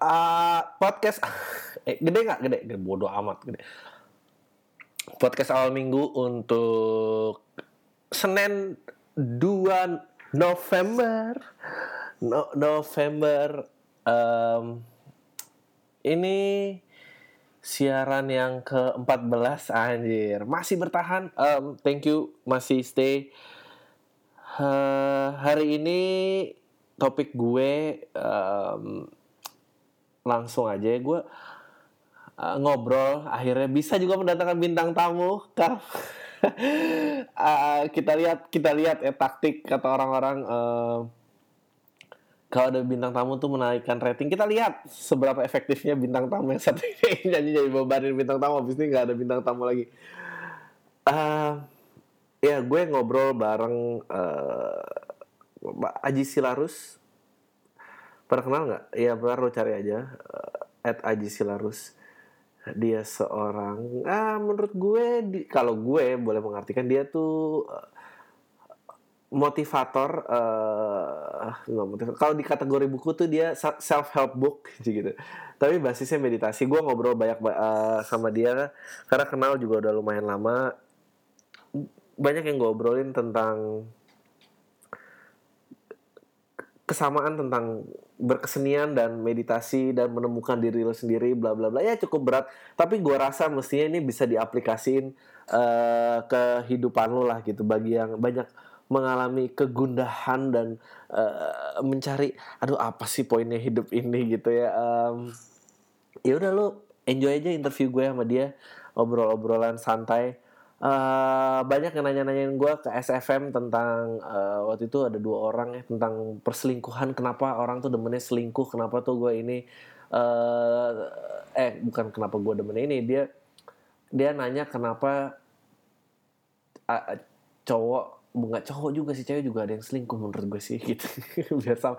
uh, podcast. Eh, gede nggak? Gede? gede. Bodoh amat. Gede. Podcast awal minggu untuk Senin 2 November. No, November um, ini siaran yang ke-14 anjir. Masih bertahan. Um, thank you. Masih stay. Uh, hari ini topik gue um, langsung aja gue uh, ngobrol akhirnya bisa juga mendatangkan bintang tamu kak. Uh, kita lihat kita lihat ya taktik kata orang-orang uh, kalau ada bintang tamu tuh menaikkan rating. Kita lihat seberapa efektifnya bintang tamu yang satu ini. Jadi jadi bebanin bintang tamu habis ini nggak ada bintang tamu lagi. Uh, ya gue ngobrol bareng uh, Aji Silarus pernah kenal nggak? Ya baru cari aja uh, at Aji Silarus. Dia seorang ah menurut gue di, kalau gue boleh mengartikan dia tuh uh, motivator uh, motivator. kalau di kategori buku tuh dia self help book gitu. Tapi basisnya meditasi. Gue ngobrol banyak uh, sama dia karena kenal juga udah lumayan lama. Banyak yang gue obrolin tentang kesamaan tentang berkesenian dan meditasi dan menemukan diri lo sendiri bla bla bla. Ya cukup berat. Tapi gue rasa mestinya ini bisa diaplikasiin uh, kehidupan lo lah gitu. Bagi yang banyak mengalami kegundahan dan uh, mencari aduh apa sih poinnya hidup ini? gitu ya. Um, ya udah lo enjoy aja interview gue sama dia. Obrol-obrolan santai uh, banyak yang nanya-nanyain gue ke SFM tentang uh, waktu itu ada dua orang ya tentang perselingkuhan kenapa orang tuh demennya selingkuh kenapa tuh gue ini uh, eh bukan kenapa gue demennya ini dia dia nanya kenapa uh, cowok nggak cowok juga sih cewek juga ada yang selingkuh menurut gue sih gitu. Biar sama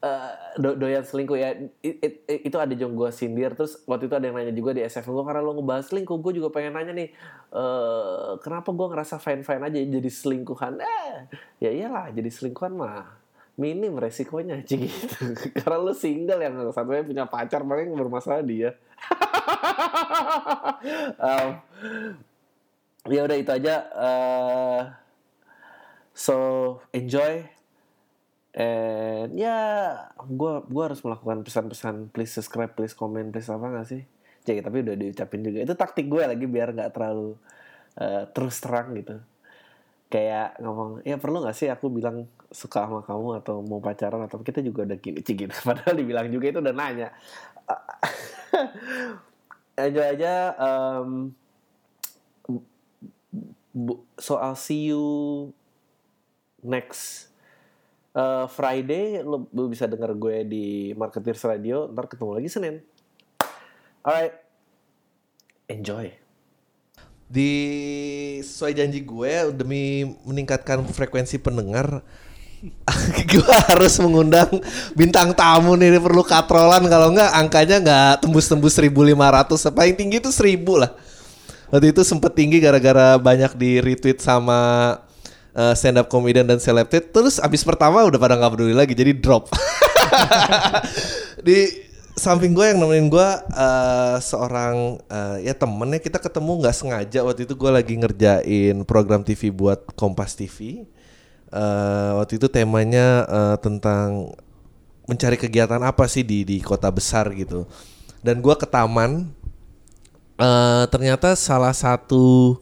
uh, do doyan selingkuh ya. It, it, it, itu ada yang gue sindir terus waktu itu ada yang nanya juga di SF gue karena lo ngebahas selingkuh gue juga pengen nanya nih uh, kenapa gue ngerasa fine fine aja jadi selingkuhan? Eh ya iyalah jadi selingkuhan mah minim resikonya sih gitu. Karena lo single yang satunya punya pacar paling bermasalah dia. Um, ya udah itu aja uh, So enjoy. And ya gue gua harus melakukan pesan-pesan. Please subscribe please comment please apa gak sih? Jadi tapi udah diucapin juga. Itu taktik gue lagi biar nggak terlalu uh, terus terang gitu. Kayak ngomong ya perlu nggak sih aku bilang suka sama kamu atau mau pacaran atau kita juga udah gini cik gitu. Padahal dibilang juga itu udah nanya. Enjoy aja um, soal see you next uh, Friday lo, lo bisa denger gue di Marketeers Radio ntar ketemu lagi Senin. Alright. Enjoy. Di sesuai janji gue demi meningkatkan frekuensi pendengar gue harus mengundang bintang tamu nih perlu katrolan. Kalau enggak angkanya nggak tembus-tembus 1500 paling tinggi itu 1000 lah. Waktu itu sempet tinggi gara-gara banyak di retweet sama uh, stand up comedian dan selected terus abis pertama udah pada nggak peduli lagi jadi drop. Di samping gue yang nemenin gue uh, seorang uh, ya temennya kita ketemu nggak sengaja. Waktu itu gue lagi ngerjain program TV buat Kompas TV uh, waktu itu temanya uh, tentang mencari kegiatan apa sih di di kota besar gitu. Dan gue ke taman. Uh, ternyata salah satu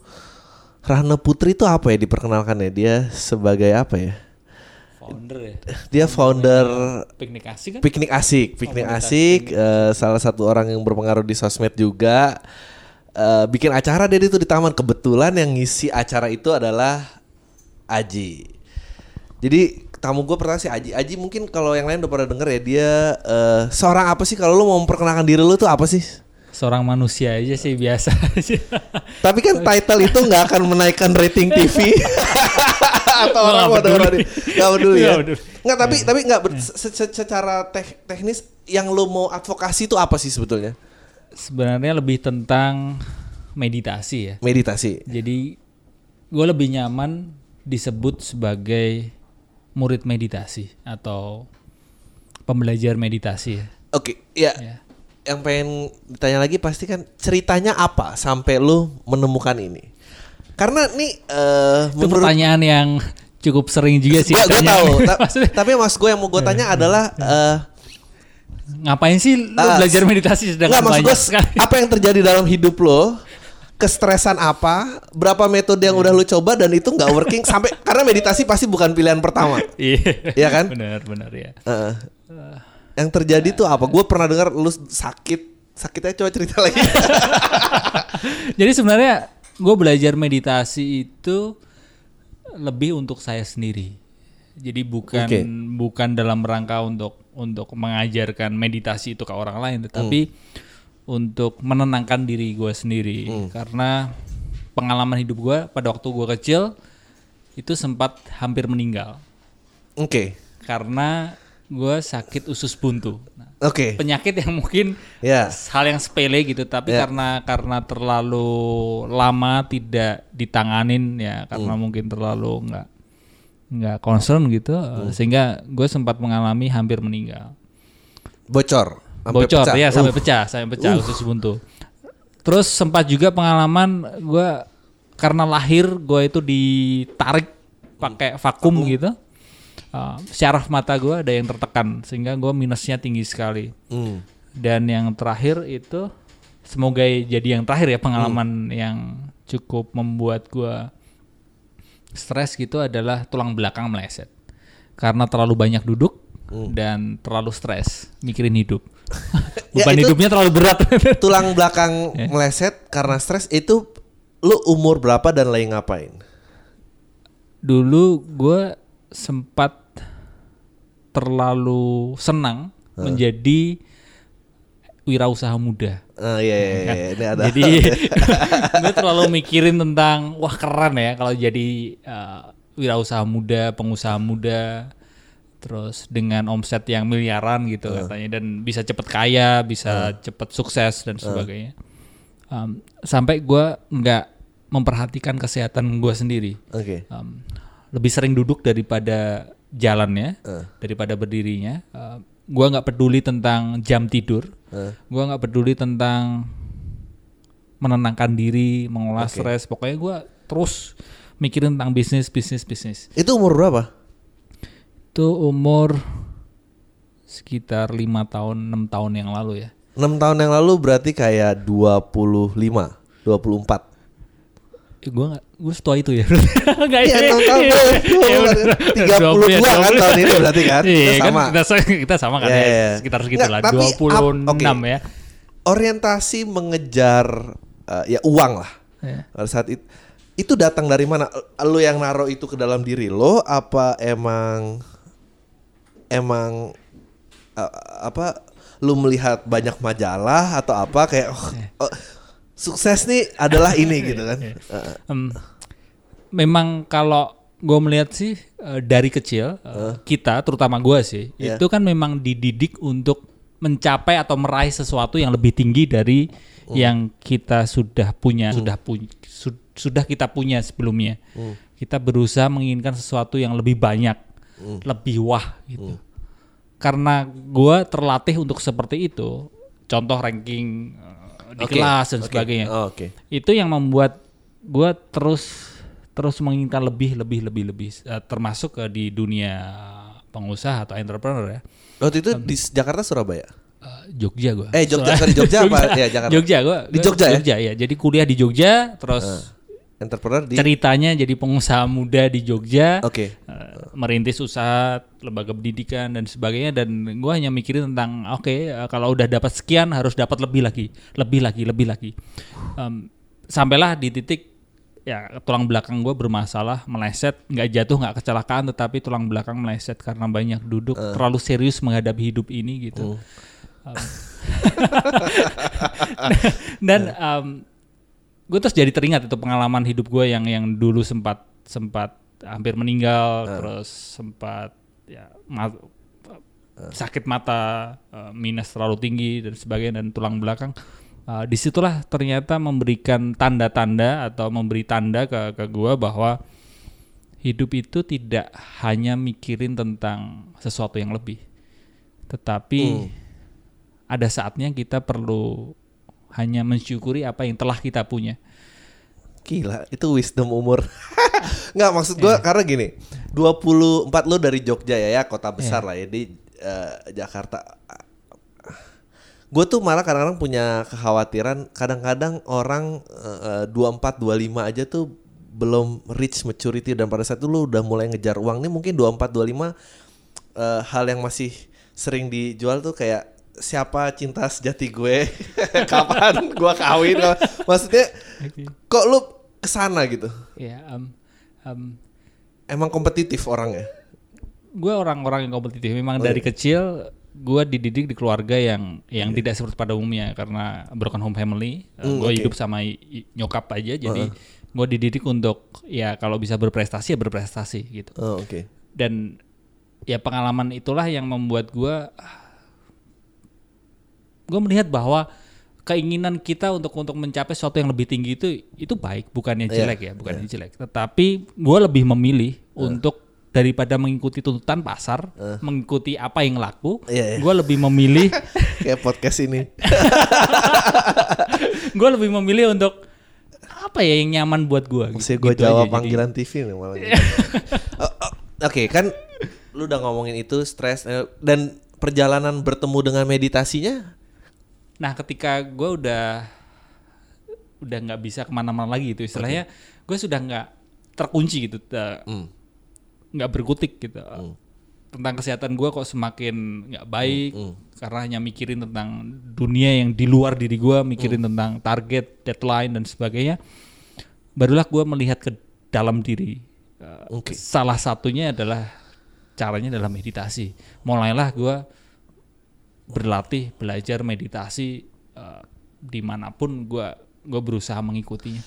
Rahna Putri itu apa ya diperkenalkan ya? Dia sebagai apa ya? Founder ya. Dia founder Piknik Asik kan? Piknik Asik, Piknik oh, Asik, uh, salah satu orang yang berpengaruh di sosmed juga. Uh, bikin acara dia itu di taman. Kebetulan yang ngisi acara itu adalah Aji. Jadi tamu gue pertama sih Aji. Aji mungkin kalau yang lain udah pada denger ya dia uh, seorang apa sih kalau lu mau memperkenalkan diri lu tuh apa sih? Seorang manusia aja sih biasa aja. Tapi kan title itu nggak akan menaikkan rating TV atau orang mau dengerin nggak peduli ya. Nggak tapi tapi nggak secara teknis yang lo mau advokasi itu apa sih sebetulnya? Sebenarnya lebih tentang meditasi ya. Meditasi. Jadi gue lebih nyaman disebut sebagai murid meditasi atau pembelajar meditasi ya Oke, ya. Ya. Yang pengen ditanya lagi pasti kan ceritanya apa sampai lu menemukan ini? Karena nih eh Itu menurut pertanyaan yang cukup sering juga sih. ditanya. tahu, ta- tapi mas gue yang mau gue tanya adalah eh ngapain sih lu Ah, belajar meditasi sedangkan Enggak banyak gue sekali? apa yang terjadi dalam hidup lo Kestresan apa Berapa metode yang udah lo coba Dan itu nggak working Sampai Karena meditasi pasti bukan pilihan pertama Iya. Iya kan? Benar, benar ya. Heeh. Yang terjadi tuh apa? Gue pernah dengar lu sakit. Sakitnya coba cerita lagi. Jadi sebenarnya gue belajar meditasi itu lebih untuk saya sendiri. Jadi bukan Oke. bukan dalam rangka untuk untuk mengajarkan meditasi itu ke orang lain, tetapi untuk menenangkan diri gue sendiri. Karena pengalaman hidup gue pada waktu gue kecil itu sempat hampir meninggal. Oke. Karena gue sakit usus buntu. Nah, Oke penyakit yang mungkin Ya hal yang sepele gitu tapi Ya. karena karena terlalu lama tidak ditanganin ya karena Hmm. mungkin terlalu nggak nggak concern gitu Hmm. sehingga gue sempat mengalami hampir meninggal Bocor Sampai bocor pecah. ya sampai Uh, pecah sampai pecah usus buntu terus sempat juga pengalaman gue karena lahir gue itu ditarik pakai vakum gitu Uh, syaraf mata gue ada yang tertekan sehingga gue minusnya tinggi sekali. Hmm. dan yang terakhir itu semoga jadi yang terakhir ya pengalaman yang cukup membuat gua stres gitu adalah tulang belakang meleset. Karena terlalu banyak duduk dan terlalu stres mikirin hidup. Ya, beban itu- hidupnya terlalu berat. Tulang belakang meleset Karena stres itu Lu umur berapa dan lagi ngapain? Dulu gua sempat terlalu senang menjadi wirausaha muda. Ah, iya, iya, iya. Ini ada Jadi gue terlalu mikirin tentang wah keren ya kalau jadi uh, wirausaha muda, pengusaha muda, terus dengan omset yang miliaran gitu katanya dan bisa cepet kaya, bisa cepet sukses dan sebagainya. Um, sampai gue nggak memperhatikan kesehatan gue sendiri. Oke. Um, lebih sering duduk daripada jalannya, daripada berdirinya. Uh, gua nggak peduli tentang jam tidur. Gua nggak peduli tentang menenangkan diri, mengolah stres. Pokoknya gua terus mikirin tentang bisnis, bisnis, bisnis. Itu umur berapa? Itu umur sekitar lima tahun, enam tahun yang lalu ya. 6 tahun yang lalu berarti kayak 25 24 Gua nggak, gua setua itu ya. Nggak enam tahun. Iya, Iya, bener. 32 kan 20. tahun ini berarti kan? Iya, Kita kan sama. kita, kita sama kan Iya, ya, iya. sekitar segitu lah, Nggak, tapi ap- 26 oke. ya. Orientasi mengejar eh, ya uang lah Iya. pada saat itu itu datang dari mana? Lu yang naruh itu ke dalam diri lo apa emang emang eh, apa lu melihat banyak majalah atau apa kayak oh, oh, sukses nih adalah ini gitu kan. Em, memang kalau gue melihat sih eh, dari kecil eh, kita terutama gue sih Iya. itu kan memang dididik untuk mencapai atau meraih sesuatu yang lebih tinggi dari yang kita sudah punya sudah punya sudah kita punya sebelumnya. Kita berusaha menginginkan sesuatu yang lebih banyak lebih wah gitu. Karena gue terlatih untuk seperti itu contoh ranking eh, di Oke, kelas dan oke. sebagainya Oh, Oke. itu yang membuat gue terus terus menginginkan lebih lebih lebih lebih eh, termasuk ke di dunia pengusaha atau entrepreneur ya Waktu itu di Jakarta Surabaya. Eh, Jogja gue Eh, Jogja, sorry, Jogja apa? Ya, Jakarta. Jogja gue Di Jogja ya? Jogja ya jadi kuliah di Jogja terus Entrepreneur di ceritanya jadi pengusaha muda di Jogja Oke. eh, merintis usaha lembaga pendidikan dan sebagainya. Dan gue hanya mikirin tentang oke eh, kalau udah dapat sekian harus dapat lebih lagi lebih lagi lebih lagi. Em, sampailah di titik ya tulang belakang gue bermasalah meleset nggak jatuh nggak kecelakaan tetapi tulang belakang meleset karena banyak duduk terlalu serius menghadapi hidup ini gitu. Em, dan gue terus jadi teringat itu pengalaman hidup gue yang yang dulu sempat sempat hampir meninggal terus sempat ya ma- sakit mata eh, minus terlalu tinggi dan sebagainya dan tulang belakang. Eh, di situlah ternyata memberikan tanda-tanda atau memberi tanda ke ke gue bahwa hidup itu tidak hanya mikirin tentang sesuatu yang lebih tetapi ada saatnya kita perlu hanya mensyukuri apa yang telah kita punya. Gila, itu wisdom umur. Nggak maksud gua karena gini, 24 lu dari Jogja ya, ya kota besar lah ya di eh, Jakarta. Gue tuh malah kadang-kadang punya kekhawatiran kadang-kadang orang eh, 24 25 aja tuh belum reach maturity dan pada saat itu lu udah mulai ngejar uang nih mungkin 24 25 eh, hal yang masih sering dijual tuh kayak siapa cinta sejati gue? Kapan gua kawin? Maksudnya kok lu ke sana gitu? Ya, em, em, emang kompetitif orangnya? Gue orang-orang yang kompetitif. Memang Oh, dari iya. kecil gue dididik di keluarga yang yang tidak seperti pada umumnya. Karena broken home family. Hmm, gue oke. hidup sama nyokap aja, jadi gue dididik untuk ya kalau bisa berprestasi ya berprestasi gitu. oh, oke. Dan ya pengalaman itulah yang membuat gue gue melihat bahwa keinginan kita untuk untuk mencapai sesuatu yang lebih tinggi itu itu baik bukannya Iya, jelek ya bukannya jelek. Tetapi gue lebih memilih untuk daripada mengikuti tuntutan pasar mengikuti apa yang laku Iya, iya. gue lebih memilih kayak podcast ini. Gue lebih memilih untuk apa ya yang nyaman buat gue Maksudnya gue jawab panggilan TV nih malah gitu. Oh, oh, Oke kan lu udah ngomongin itu stres eh, dan perjalanan bertemu dengan meditasinya Nah, ketika gue udah udah nggak bisa ke mana-mana lagi itu istilahnya, gue sudah nggak terkunci gitu, Hmm. nggak berkutik gitu. Tentang kesehatan gue kok semakin nggak baik Hmm. karena hanya mikirin tentang dunia yang di luar diri gue, mikirin Hmm. tentang target, deadline dan sebagainya. Barulah gue melihat ke dalam diri. Eh, Oke. Salah satunya adalah caranya adalah meditasi. Mulailah gue berlatih belajar meditasi eh, di mana pun gue gue berusaha mengikutinya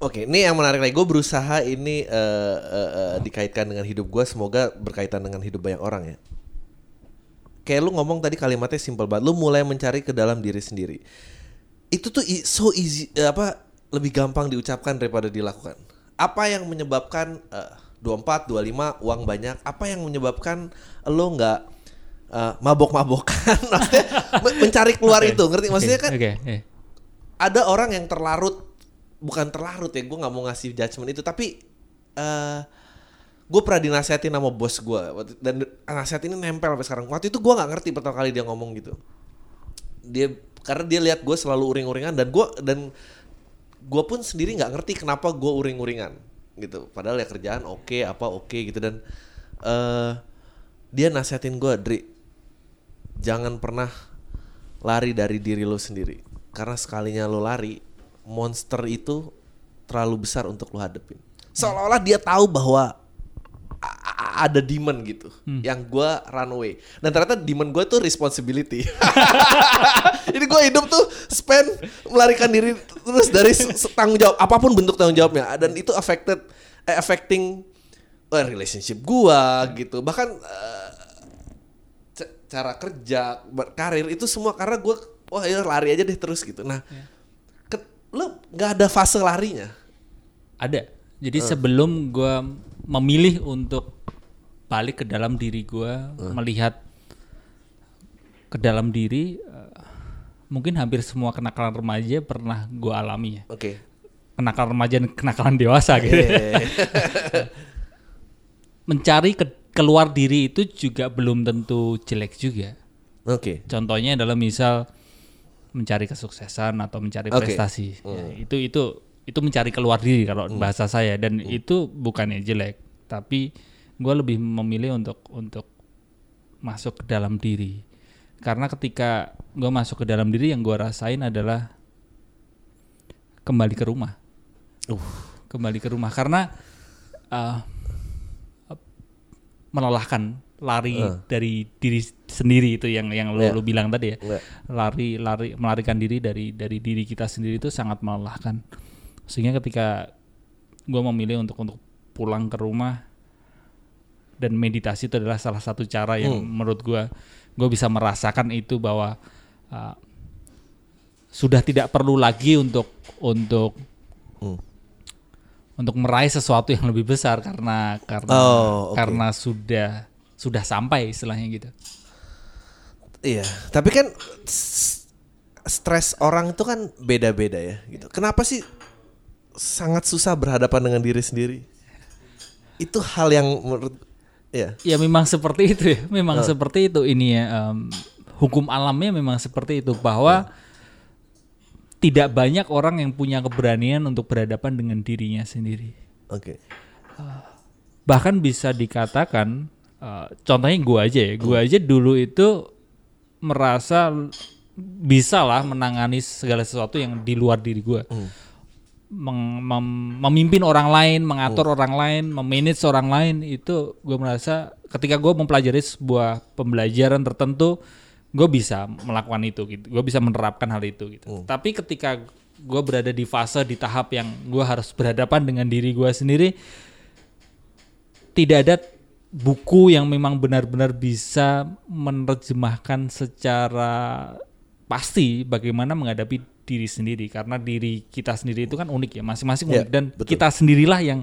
Oke, ini yang menarik lagi. Gue berusaha ini eh, eh, eh, dikaitkan dengan hidup gue. Semoga berkaitan dengan hidup banyak orang ya. Kayak lu ngomong tadi kalimatnya simpel banget. Lu mulai mencari ke dalam diri sendiri. Itu tuh so easy, apa lebih gampang diucapkan daripada dilakukan. Apa yang menyebabkan eh, 24, 25 uang banyak? Apa yang menyebabkan lo nggak eh, mabok-mabokan? Maksudnya me- mencari keluar Oke, itu, ngerti? Maksudnya oke, kan oke, eh. ada orang yang terlarut bukan terlarut ya gue nggak mau ngasih judgement itu tapi eh gue pernah dinasihatin sama bos gue dan nasihat ini nempel sampai sekarang waktu itu gue nggak ngerti pertama kali dia ngomong gitu dia karena dia lihat gue selalu uring-uringan dan gue dan gue pun sendiri nggak ngerti kenapa gue uring-uringan gitu padahal ya kerjaan oke apa oke gitu dan eh dia nasihatin gue Dri jangan pernah lari dari diri lo sendiri. Karena sekalinya lo lari monster itu terlalu besar untuk lo hadepin. Seolah-olah dia tahu bahwa ada demon gitu yang gua runway dan ternyata demon gue tuh responsibility. Jadi gue hidup tuh spend melarikan diri terus dari tanggung jawab apa pun bentuk tanggung jawabnya. Dan itu affected eh, affecting eh, relationship gua gitu. Bahkan eh, cara kerja berkarir itu semua karena gue wah ya lari aja deh terus gitu. Nah ke- lo nggak ada fase larinya? Ada. Jadi Eh. sebelum gue memilih untuk balik ke dalam diri gue Eh. melihat ke dalam diri eh, mungkin hampir semua kenakalan remaja pernah gue alami ya. Oke. Kenakalan remaja dan kenakalan dewasa gitu. Eh, mencari ke- keluar diri itu juga belum tentu jelek juga. oke Contohnya adalah misal mencari kesuksesan atau mencari Oke. prestasi. Ya, itu itu itu mencari keluar diri kalau bahasa saya dan itu bukannya jelek, tapi gue lebih memilih untuk untuk masuk ke dalam diri. Karena ketika gue masuk ke dalam diri yang gue rasain adalah kembali ke rumah. Kembali ke rumah karena uh, melelahkan lari dari diri sendiri itu yang yang lo, Iya. lo bilang tadi ya Iya. lari lari melarikan diri dari dari diri kita sendiri itu sangat melelahkan sehingga ketika gue memilih untuk untuk pulang ke rumah dan meditasi itu adalah salah satu cara yang menurut gue gue bisa merasakan itu bahwa uh, sudah tidak perlu lagi untuk untuk Hmm. Untuk meraih sesuatu yang lebih besar karena karena Oh, oke. karena sudah sudah sampai istilahnya gitu. Iya, tapi kan stres orang itu kan beda-beda ya gitu. Kenapa sih sangat susah berhadapan dengan diri sendiri? Itu hal yang menurut ya. Ya memang seperti itu ya, memang seperti itu ini ya. em, hukum alamnya memang seperti itu bahwa tidak banyak orang yang punya keberanian untuk berhadapan dengan dirinya sendiri. Oke. Bahkan bisa dikatakan, eh, contohnya gue aja ya, gue aja dulu itu merasa bisa lah menangani segala sesuatu yang di luar diri gue. Meng- mem- memimpin orang lain, mengatur orang lain, memanage orang lain itu gue merasa ketika gue mempelajari sebuah pembelajaran tertentu, gue bisa melakukan itu gitu, gue bisa menerapkan hal itu gitu. Tapi ketika gue berada di fase di tahap yang gue harus berhadapan dengan diri gue sendiri, tidak ada buku yang memang benar-benar bisa menerjemahkan secara pasti bagaimana menghadapi diri sendiri karena diri kita sendiri itu kan unik ya masing-masing Ya, unik dan betul. kita sendirilah yang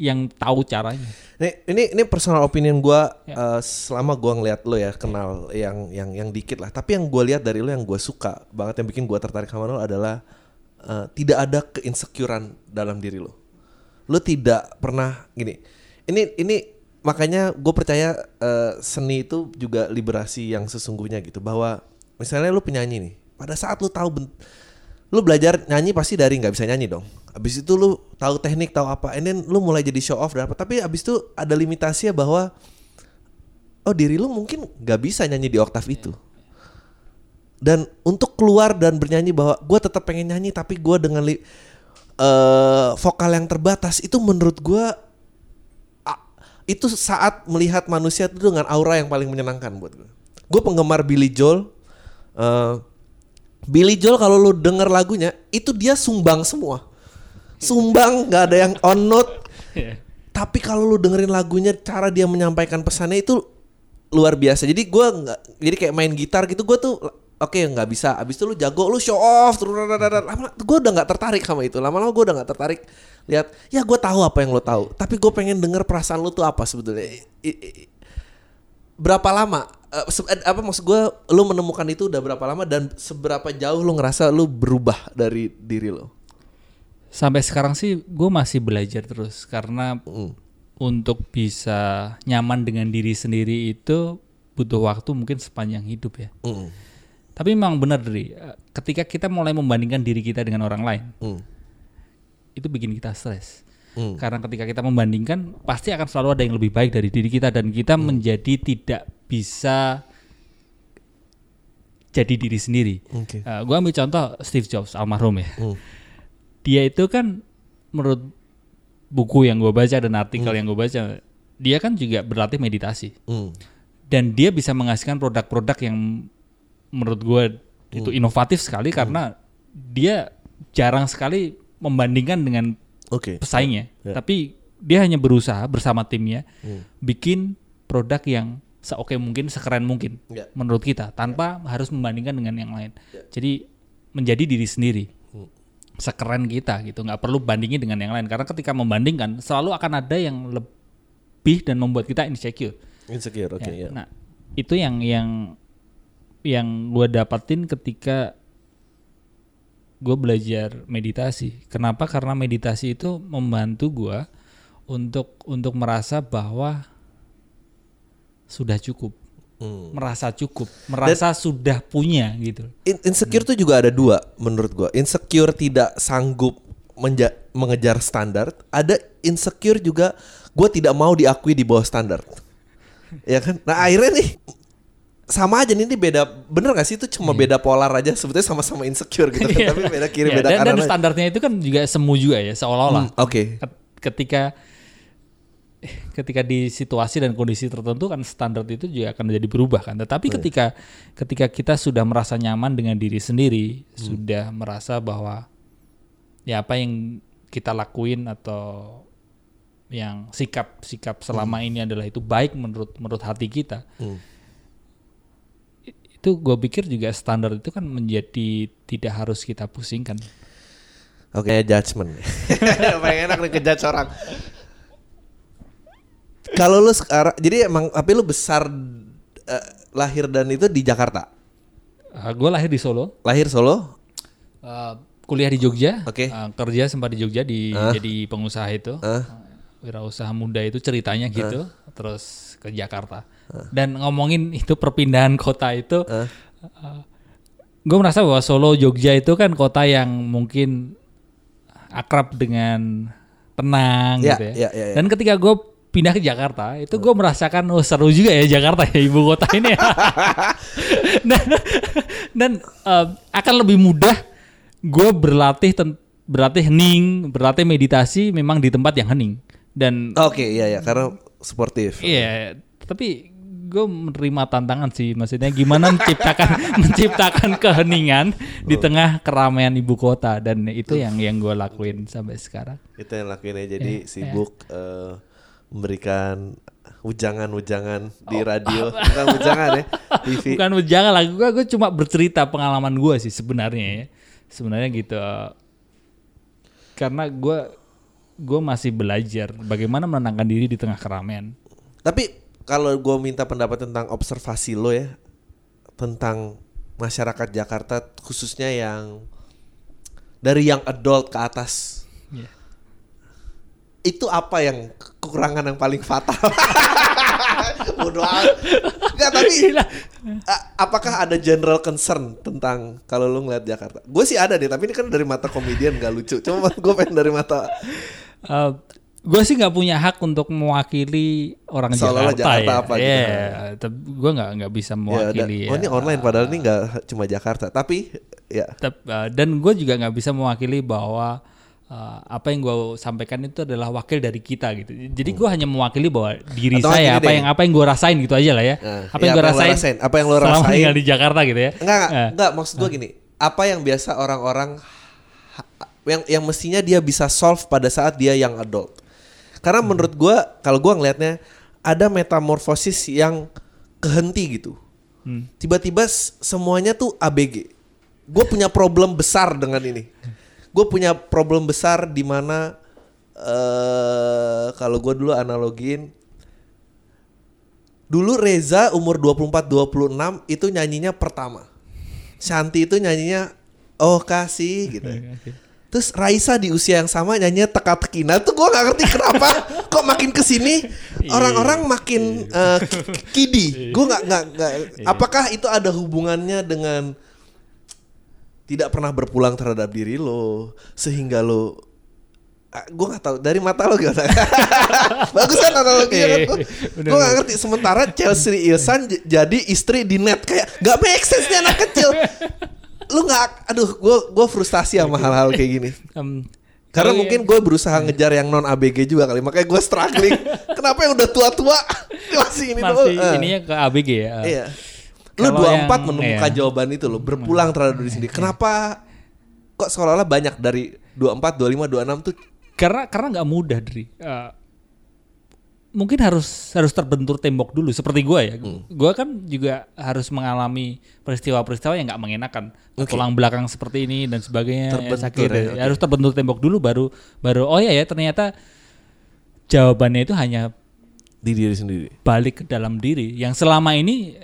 yang tahu caranya. Ini ini ini personal opinion gua Ya. eh, selama gua ngeliat lo ya kenal yang yang yang dikit lah. Tapi yang gua lihat dari lo yang gua suka banget yang bikin gua tertarik sama lo adalah eh, tidak ada keinsecurean dalam diri lo. Lo tidak pernah gini. Ini ini makanya gue percaya eh, seni itu juga liberasi yang sesungguhnya gitu bahwa misalnya lo penyanyi nih pada saat lo tahu lu belajar nyanyi pasti dari nggak bisa nyanyi dong. Abis itu lu tahu teknik, tahu apa, and then lu mulai jadi show off dan apa. Tapi abis itu ada limitasinya bahwa oh diri lu mungkin nggak bisa nyanyi di oktav itu. Dan untuk keluar dan bernyanyi bahwa gue tetap pengen nyanyi tapi gue dengan li- eh, vokal yang terbatas itu menurut gue itu saat melihat manusia itu dengan aura yang paling menyenangkan buat gue. Gue penggemar Billy Joel. eh, Billy Joel kalau lu denger lagunya itu dia sumbang semua. Sumbang nggak ada yang on note. Tapi kalau lu dengerin lagunya cara dia menyampaikan pesannya itu luar biasa. Jadi gua nggak jadi kayak main gitar gitu gue tuh oke nggak bisa. Abis itu lu jago lu show off terus lama gue udah nggak tertarik sama itu. Lama-lama gue udah nggak tertarik lihat ya gue tahu apa yang lo tahu. Tapi gue pengen denger perasaan lu tuh apa sebetulnya. I- i- i- berapa lama? Eh, eh, apa maksud gue lu menemukan itu udah berapa lama dan seberapa jauh lu ngerasa lu berubah dari diri lo Sampai sekarang sih gue masih belajar terus. Karena untuk bisa nyaman dengan diri sendiri itu butuh waktu mungkin sepanjang hidup ya. Mm, Tapi memang benar dari ketika kita mulai membandingkan diri kita dengan orang lain, mm, itu bikin kita stres. Mm. Karena ketika kita membandingkan, pasti akan selalu ada yang lebih baik dari diri kita dan kita menjadi tidak bisa jadi diri sendiri. Oke. Eh, gua ambil contoh Steve Jobs almarhum ya. Mm. Dia itu kan menurut buku yang gue baca dan artikel yang gue baca, dia kan juga berlatih meditasi Mm. dan dia bisa menghasilkan produk-produk yang menurut gue itu inovatif sekali karena dia jarang sekali membandingkan dengan Oke. pesaingnya, Ya. tapi dia hanya berusaha bersama timnya bikin produk yang seoke mungkin, sekeren mungkin Ya. menurut kita, tanpa harus membandingkan dengan yang lain. Jadi menjadi diri sendiri, sekeren kita gitu, nggak perlu bandingin dengan yang lain karena ketika membandingkan selalu akan ada yang lebih dan membuat kita insecure. Insecure, oke Ya, ya. Nah, itu yang yang yang gue dapatin ketika gue belajar meditasi. Kenapa? Karena meditasi itu membantu gue untuk untuk merasa bahwa sudah cukup, Mm. merasa cukup, merasa sudah punya gitu. In- insecure tuh juga ada dua menurut gua. Insecure tidak sanggup menja- mengejar standar. Ada insecure juga gua tidak mau diakui di bawah standar. ya kan? Nah akhirnya nih sama aja nih ini beda bener gak sih? Itu cuma beda polar aja sebetulnya sama-sama insecure gitu kan tapi beda kiri Iya, beda dan, kanan dan aja. standarnya itu kan juga semu juga ya seolah-olah. Hmm, oke. Ket- ketika ketika di situasi dan kondisi tertentu kan standar itu juga akan menjadi berubah kan. Tetapi ketika ketika kita sudah merasa nyaman dengan diri sendiri sudah merasa bahwa ya apa yang kita lakuin atau yang sikap sikap selama ini adalah itu baik menurut menurut hati kita Hmm. Itu gue pikir juga standar itu kan menjadi tidak harus kita pusingkan. Oke judgement. Paling enak nih ngejudge orang. Kalau lu sekarang jadi emang tapi lu besar eh, lahir dan itu di Jakarta? Gue lahir di Solo, Lahir Solo. eh, kuliah di Jogja, Oke. eh, kerja sempat di Jogja di jadi pengusaha itu, Ah. wirausaha muda itu ceritanya gitu, terus ke Jakarta. Dan ngomongin itu perpindahan kota itu, gue merasa bahwa Solo Jogja itu kan kota yang mungkin akrab dengan tenang Ya, gitu ya. ya, ya, ya. Dan ketika gue pindah ke Jakarta, itu gue merasakan oh seru juga ya Jakarta ya ibu kota ini. ya. dan dan eh, akan lebih mudah gue berlatih ten- berlatih hening, berlatih meditasi memang di tempat yang hening. Dan Oke, iya ya, karena sportif. Iya, tapi gue menerima tantangan sih, maksudnya gimana menciptakan menciptakan keheningan di tengah keramaian ibu kota dan itu yang yang gue lakuin sampai sekarang. Itu yang lakuin ya. Jadi sibuk eh, memberikan ujangan-ujangan di radio, bukan ujangan ya, TV. Bukan jangan lah, gue gue cuma bercerita pengalaman gue sih sebenarnya ya, sebenarnya gitu. Karena gue gue masih belajar bagaimana menenangkan diri di tengah keramaian. Tapi kalau gue minta pendapat tentang observasi lo ya tentang masyarakat Jakarta khususnya yang dari yang adult ke atas Iya. itu apa yang kekurangan yang paling fatal? Bodoh. Nggak, tapi apakah ada general concern tentang kalau lu ngeliat Jakarta? Gue sih ada deh, tapi ini kan dari mata komedian gak lucu. Cuma gue pengen dari mata gue Eh, sih nggak punya hak untuk mewakili orang Jakarta, Jakarta ya. apa gitu. Iya, tapi gue nggak nggak bisa ya, dan, mewakili. oh ini ya. online padahal ini nggak cuma Jakarta, tapi ya Tep- uh, dan gue juga nggak bisa mewakili bahwa uh, apa yang gue sampaikan itu adalah wakil dari kita gitu. Jadi gue hanya mewakili bahwa diri Hmm. Atau saya apa deh. yang apa yang gue rasain gitu aja lah ya. Nah, apa iya, yang gue rasain, Apa yang lo selama rasain? tinggal di Jakarta gitu ya. Enggak, enggak, Eh. enggak maksud gue gini. Apa yang biasa orang-orang yang yang mestinya dia bisa solve pada saat dia yang adult. Karena menurut gue kalau gue ngelihatnya ada metamorfosis yang kehenti gitu. Tiba-tiba s- semuanya tuh ABG. Gue punya problem besar dengan ini. Gue punya problem besar di mana eh kalau gue dulu analogiin Dulu Reza umur 24-26 itu nyanyinya pertama. Shanti itu nyanyinya oh kasih gitu. Terus Raisa di usia yang sama nyanyinya teka-teki. Nah tuh gue gak ngerti kenapa kok makin ke sini orang-orang makin eh, kidi. Gue nggak nggak nggak. Apakah itu ada hubungannya dengan tidak pernah berpulang terhadap diri lo sehingga lo gue nggak tahu. Dari mata lo gimana? Bagus kan analoginya kan gue nggak ngerti. Sementara Chelsea Ilsan jadi istri di net. Kayak nggak make sense nih anak kecil lu nggak aduh gue gue frustasi sama hal-hal kayak gini Em, karena mungkin gue berusaha ngejar yang non ABG juga kali makanya gue struggling kenapa yang udah tua-tua masih ini yang tuh masih eh. ininya ke ABG ya. Iya. Lu 24 yang- menemukan iya. jawaban itu lo, berpulang terhadap diri sendiri. Kenapa kok seolah-olah banyak dari 24, 25, 26 tuh Karena karena nggak mudah dari. Mungkin harus harus terbentur tembok dulu seperti gue ya. Hmm. Gue kan juga harus mengalami peristiwa-peristiwa yang nggak mengenakan. Oke. Tulang belakang seperti ini dan sebagainya. ya, Terbentur sakit, ya, ya. oke. Harus terbentur tembok dulu baru baru oh ya ya ternyata jawabannya itu hanya di diri sendiri. balik ke dalam diri yang selama ini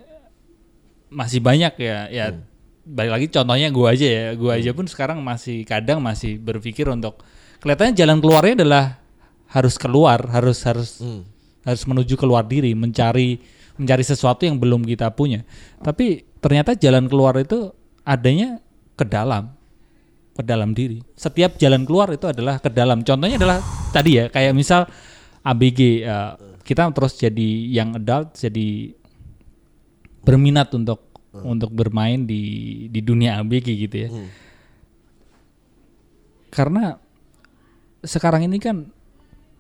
masih banyak ya ya Hmm. balik lagi contohnya gua aja ya gua aja pun sekarang masih kadang masih berpikir untuk kelihatannya jalan keluarnya adalah harus keluar harus harus Hmm. Harus menuju keluar diri mencari mencari sesuatu yang belum kita punya. Tapi ternyata jalan keluar itu adanya ke dalam ke dalam diri. Setiap jalan keluar itu adalah ke dalam. Contohnya adalah tadi ya kayak misal ABG eh, kita terus jadi yang adult jadi berminat untuk untuk bermain di di dunia ABG gitu ya. Karena sekarang ini kan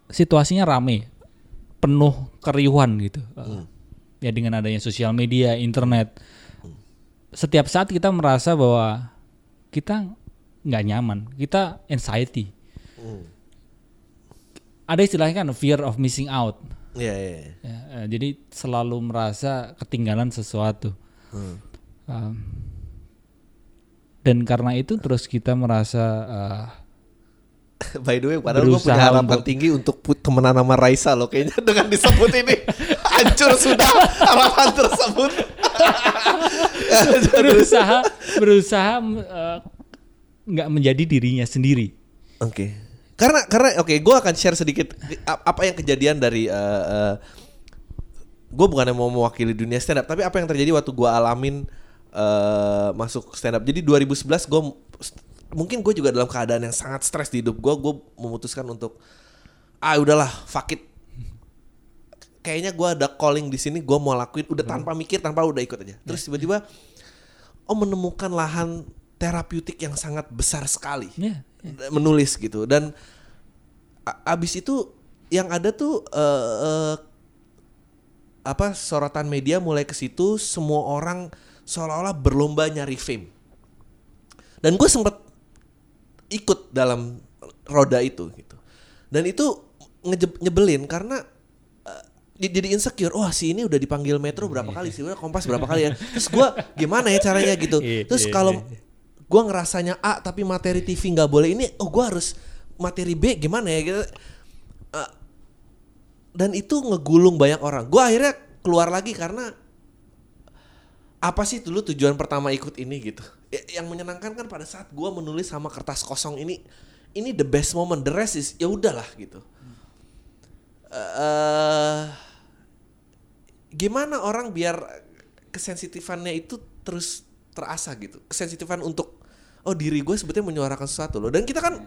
situasinya rame penuh keriuhan gitu. Eh, ya dengan adanya sosial media internet. Setiap saat kita merasa bahwa kita nggak nyaman kita anxiety. Ada istilahnya kan fear of missing out. Iya, iya. iya. Ya, eh, jadi selalu merasa ketinggalan sesuatu. Um, dan karena itu terus kita merasa uh, By the way, padahal gue punya harapan untuk- tinggi untuk put- temenan sama Raisa loh. Kayaknya dengan disebut ini hancur sudah harapan tersebut. berusaha berusaha eh, nggak menjadi dirinya sendiri. Oke. Karena karena oke, gue akan share sedikit apa yang kejadian dari uh, uh, gue bukannya mau mewakili dunia stand up, tapi apa yang terjadi waktu gue alamin uh, masuk stand up. Jadi 2011 gue mungkin gue juga dalam keadaan yang sangat stres di hidup gue, gue memutuskan untuk ah udahlah fuck it. Kayaknya gue ada calling di sini, gue mau lakuin udah tanpa mikir, tanpa udah ikut aja. Terus tiba-tiba oh menemukan lahan terapeutik yang sangat besar sekali. Ya, menulis gitu. Dan abis itu yang ada tuh eh, eh, apa sorotan media mulai ke situ semua orang seolah-olah berlomba nyari fame. Dan gue sempet ikut dalam roda itu gitu. Dan itu ngeje- nyebelin karena di- jadi insecure. Wah si ini udah dipanggil Metro berapa kali sih udah Kompas berapa kali ya. Terus gue gimana ya caranya gitu. Iya, terus iya, kalau iya. gue ngerasanya A tapi materi TV nggak boleh ini oh gue harus materi B gimana ya gitu. Eh, dan itu ngegulung banyak orang. Gue akhirnya keluar lagi karena apa sih dulu tujuan pertama ikut ini gitu? Ya, yang menyenangkan kan pada saat gue menulis sama kertas kosong ini ini the best moment the rest is ya udahlah gitu. Eh gimana orang biar kesensitifannya itu terus terasa gitu? Kesensitifan untuk oh diri gue sebetulnya menyuarakan sesuatu loh. Dan kita kan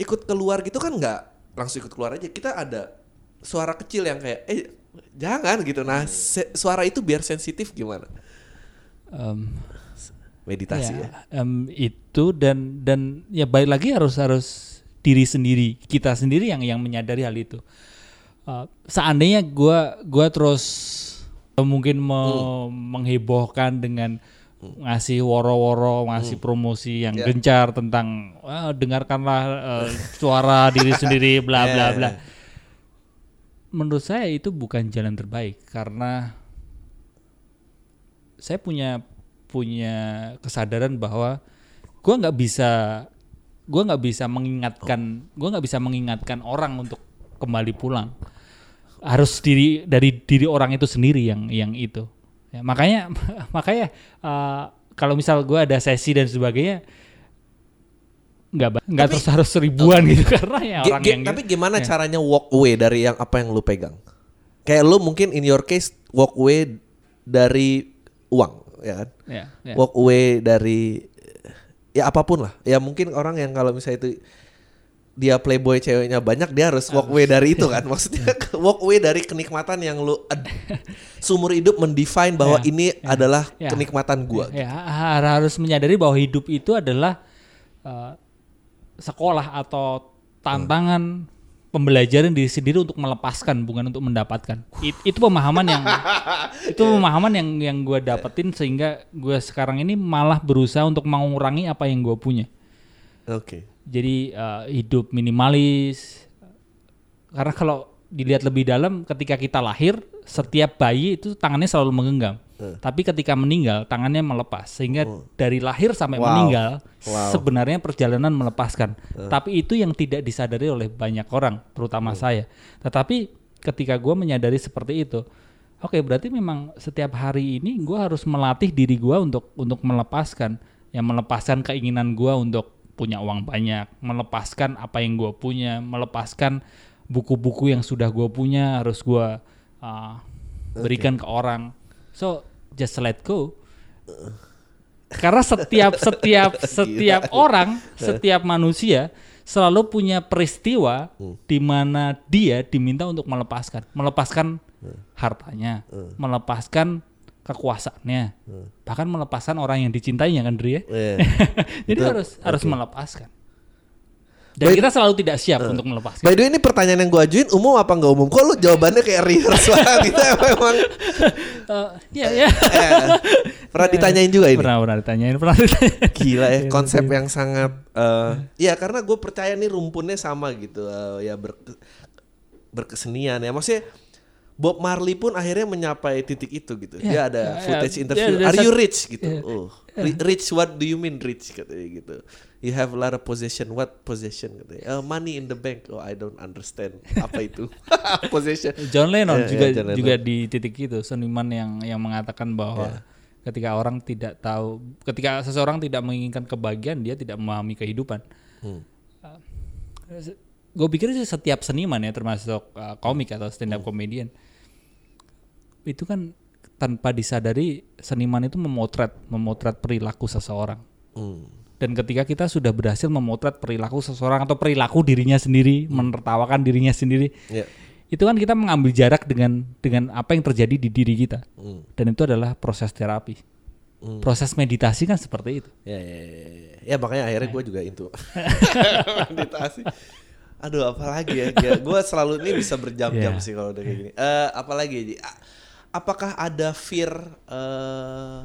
ikut keluar gitu kan nggak langsung ikut keluar aja. Kita ada suara kecil yang kayak eh jangan gitu. Nah suara itu biar sensitif gimana Em, meditasi ya, ya, em, itu dan dan ya balik lagi harus harus diri sendiri kita sendiri yang yang menyadari hal itu. Eh, seandainya gua gua terus mungkin me- menghebohkan dengan ngasih woro-woro, ngasih promosi yang Ya. gencar tentang "Wah, dengarkanlah eh, suara diri sendiri bla bla Ya. bla. Menurut saya itu bukan jalan terbaik karena saya punya punya kesadaran bahwa gua nggak bisa gua nggak bisa mengingatkan gua nggak bisa mengingatkan orang untuk kembali pulang. Harus diri dari diri orang itu sendiri yang yang itu. Ya, makanya makanya eh, kalau misal gua ada sesi dan sebagainya nggak nggak terus harus seribuan gitu karena ya orang yang tapi gimana ya. caranya walk away dari yang apa yang lu pegang? Kayak lu mungkin in your case walk away dari uang ya kan? Ya, ya. walk away dari ya apa pun lah. Ya mungkin orang yang kalau misalnya itu dia playboy ceweknya banyak dia harus walk away dari itu kan? Maksudnya walk away dari kenikmatan yang lu seumur hidup mendefine bahwa Ya, ini adalah ya. kenikmatan gua Ya, ha- harus menyadari bahwa hidup itu adalah uh, sekolah atau tantangan pembelajaran diri sendiri untuk melepaskan bukan untuk mendapatkan. It- itu pemahaman yang itu pemahaman yang yang gue dapetin sehingga gue sekarang ini malah berusaha untuk mengurangi apa yang gue punya. oke Jadi uh, hidup minimalis. Karena kalau dilihat lebih dalam, ketika kita lahir, setiap bayi itu tangannya selalu menggenggam. Tapi ketika meninggal, tangannya melepas. Sehingga dari lahir sampai Wow. meninggal, Wow. sebenarnya perjalanan melepaskan. Tapi itu yang tidak disadari oleh banyak orang, terutama saya. Tetapi ketika gue menyadari seperti itu, oke berarti memang setiap hari ini gue harus melatih diri gue untuk untuk melepaskan, yang melepaskan keinginan gue untuk punya uang banyak, melepaskan apa yang gue punya, melepaskan buku-buku yang sudah gue punya harus gue uh, berikan ke orang. So just let go. Karena setiap setiap setiap orang, setiap manusia selalu punya peristiwa di mana dia diminta untuk melepaskan, melepaskan hartanya, melepaskan kekuasaannya, bahkan melepaskan orang yang dicintainya kan Dri ya. Iya. Jadi Betul. harus harus Oke. melepaskan. Dan kita selalu tidak siap untuk melepaskan. By the way ini pertanyaan yang gue ajuin umum apa nggak umum? Kok lu jawabannya kayak rehearse banget gitu emang Eh, ya ya. eh, pernah ditanyain juga ini? Pernah pernah ditanyain, pernah ditanyain. Gila ya konsep yang sangat eh ya karena gue percaya nih rumpunnya sama gitu eh, ya ber- berkesenian ya maksudnya Bob Marley pun akhirnya menyapai titik itu gitu. Ya, Dia ada ya, ya. footage Ya, interview. ada Are you rich gitu? ya. Oh, ri- rich what do you mean rich katanya gitu. You have a lot of possession. What possession katanya? "Uh, money in the bank. Oh, I don't understand apa itu. possession. John Lennon Ya, juga ya, John Lennon. juga di titik itu seniman yang yang mengatakan bahwa Ketika orang tidak tahu, ketika seseorang tidak menginginkan kebahagiaan, dia tidak memahami kehidupan. Hmm. Gue pikir sih setiap seniman ya, termasuk uh, komik atau stand up comedian, itu kan tanpa disadari seniman itu memotret, memotret perilaku seseorang. Hmm. Dan ketika kita sudah berhasil memotret perilaku seseorang atau perilaku dirinya sendiri, menertawakan dirinya sendiri, Ya. itu kan kita mengambil jarak dengan dengan apa yang terjadi di diri kita. Hmm. Dan itu adalah proses terapi. Proses meditasi kan seperti itu. Ya, ya, ya, ya. ya makanya akhirnya gue juga itu meditasi. Aduh, apalagi ya? ya gue selalu ini bisa berjam-jam Iya. sih kalau udah kayak gini. Eh, apalagi apakah ada fear eh,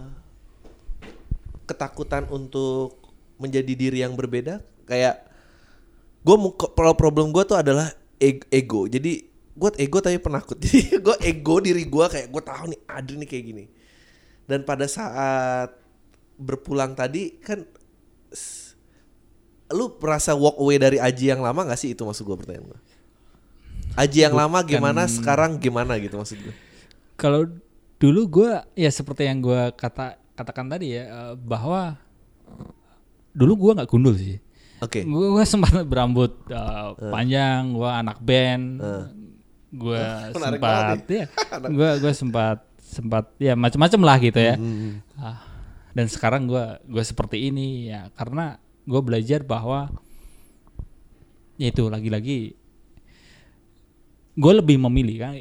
ketakutan untuk menjadi diri yang berbeda? Kayak gue kalau problem gue tuh adalah eg- ego. Jadi gue ego tapi penakut. Jadi gue ego diri gue kayak gue tahu nih Adri nih kayak gini. Dan pada saat berpulang tadi kan lu merasa walk away dari Aji yang lama gak sih itu maksud gue pertanyaan gue. Aji yang lama gimana sekarang gimana gitu maksud gue. Kalau dulu gue ya seperti yang gue kata katakan tadi ya eh, bahwa dulu gue nggak gundul sih. Oke. Gue sempat berambut eh, panjang, gue anak band, gue Menarik sempat ya, gue gue sempat sempat ya macam-macam lah gitu ya. Ah, dan sekarang gue gue seperti ini ya karena gue belajar bahwa ya itu lagi-lagi gue lebih memilih kan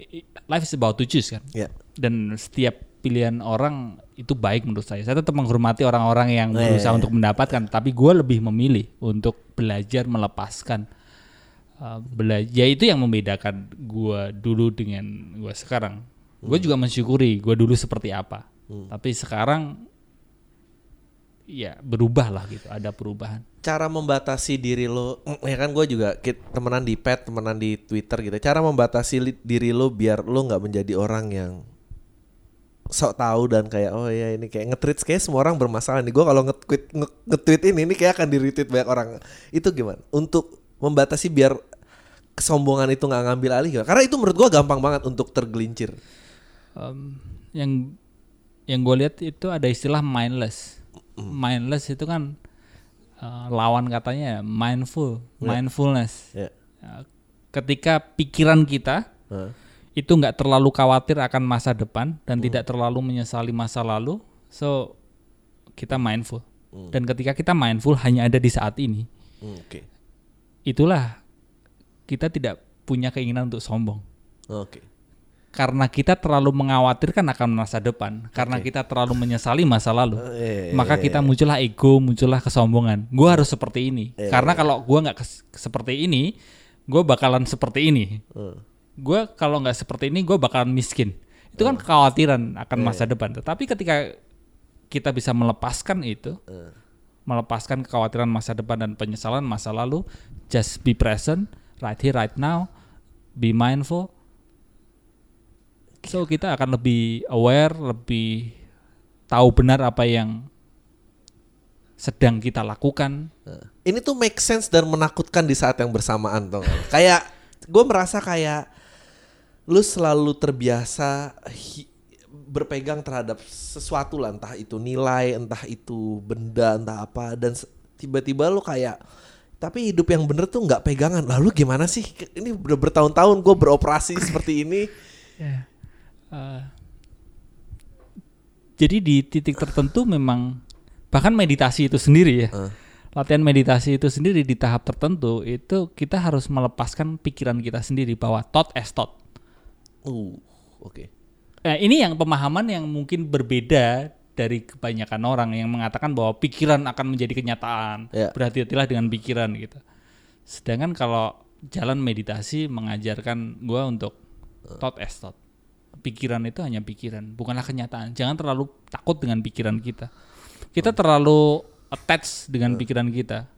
life is about to choose kan Ya. dan setiap pilihan orang itu baik menurut saya. Saya tetap menghormati orang-orang yang iya, berusaha iya. untuk mendapatkan, tapi gue lebih memilih untuk belajar melepaskan. Uh, belajar, ya itu yang membedakan gue dulu dengan gue sekarang. Gue juga mensyukuri gue dulu seperti apa, tapi sekarang ya berubah lah gitu, ada perubahan. Cara membatasi diri lo, mm, ya kan gue juga temenan di pet, temenan di Twitter gitu. Cara membatasi diri lo biar lo nggak menjadi orang yang sok tahu dan kayak oh ya ini kayak nge-tweet kayak semua orang bermasalah nih. Gue kalau nge-tweet nge- nge-tweet ini ini kayak akan di-retweet banyak orang. Itu gimana? Untuk membatasi biar kesombongan itu nggak ngambil alih gimana? Karena itu menurut gue gampang banget untuk tergelincir. Um, yang yang gue lihat itu ada istilah mindless. Mindless itu kan uh, lawan katanya mindful, mindfulness. Ya. Uh, ketika pikiran kita Hah. itu nggak terlalu khawatir akan masa depan dan tidak terlalu menyesali masa lalu, so kita mindful. Dan ketika kita mindful hanya ada di saat ini, Hmm, Oke. itulah kita tidak punya keinginan untuk sombong. Oke. Karena kita terlalu mengkhawatirkan akan masa depan, karena kita terlalu menyesali masa lalu, iya, maka kita muncullah ego, muncullah kesombongan. Gue harus seperti ini, karena kalau gue nggak seperti ini, gue bakalan seperti ini. Hmm. Gue kalau nggak seperti ini, gue bakalan miskin. Itu kan kekhawatiran akan masa depan. Tetapi ketika kita bisa melepaskan itu, melepaskan kekhawatiran masa depan dan penyesalan masa lalu, just be present, right here, right now, be mindful. So kita akan lebih aware, lebih tahu benar apa yang sedang kita lakukan. Nah, Ini tuh make sense dan menakutkan di saat yang bersamaan tuh. kayak gue merasa kayak lu selalu terbiasa hi- berpegang terhadap sesuatu lah entah itu nilai, entah itu benda, entah apa dan tiba-tiba lu kayak tapi hidup yang bener tuh nggak pegangan. Lalu gimana sih? Ini udah bertahun-tahun gue beroperasi seperti ini. Eh, jadi di titik tertentu memang bahkan meditasi itu sendiri ya. Latihan meditasi itu sendiri di tahap tertentu itu kita harus melepaskan pikiran kita sendiri bahwa thought as thought. Uh, oke. Nah, ini yang pemahaman yang mungkin berbeda dari kebanyakan orang yang mengatakan bahwa pikiran akan menjadi kenyataan. Ya. Berhati-hatilah dengan pikiran gitu. Sedangkan kalau jalan meditasi mengajarkan gua untuk thought as thought. Pikiran itu hanya pikiran, bukanlah kenyataan. Jangan terlalu takut dengan pikiran kita. Kita terlalu attach dengan pikiran kita.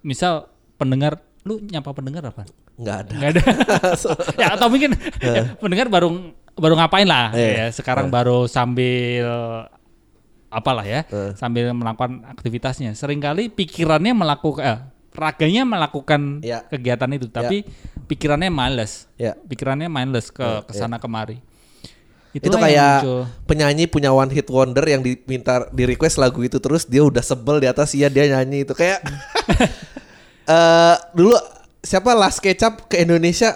Misal pendengar, lu nyapa pendengar apa? Nggak ada. Nggak ada. ya atau mungkin ya, pendengar baru baru ngapain lah Iya. ya. Sekarang baru sambil apalah ya, Eh. sambil melakukan aktivitasnya. Seringkali pikirannya melakukan eh, raganya melakukan Ya. kegiatan itu, tapi pikirannya males. Ya. Pikirannya mindless ke Ya, ke sana kemari. Itu Itulah yang kayak muncul. penyanyi punya one hit wonder yang diminta di request lagu itu terus dia udah sebel di atas iya dia nyanyi itu kayak eh dulu siapa Last Kecap ke Indonesia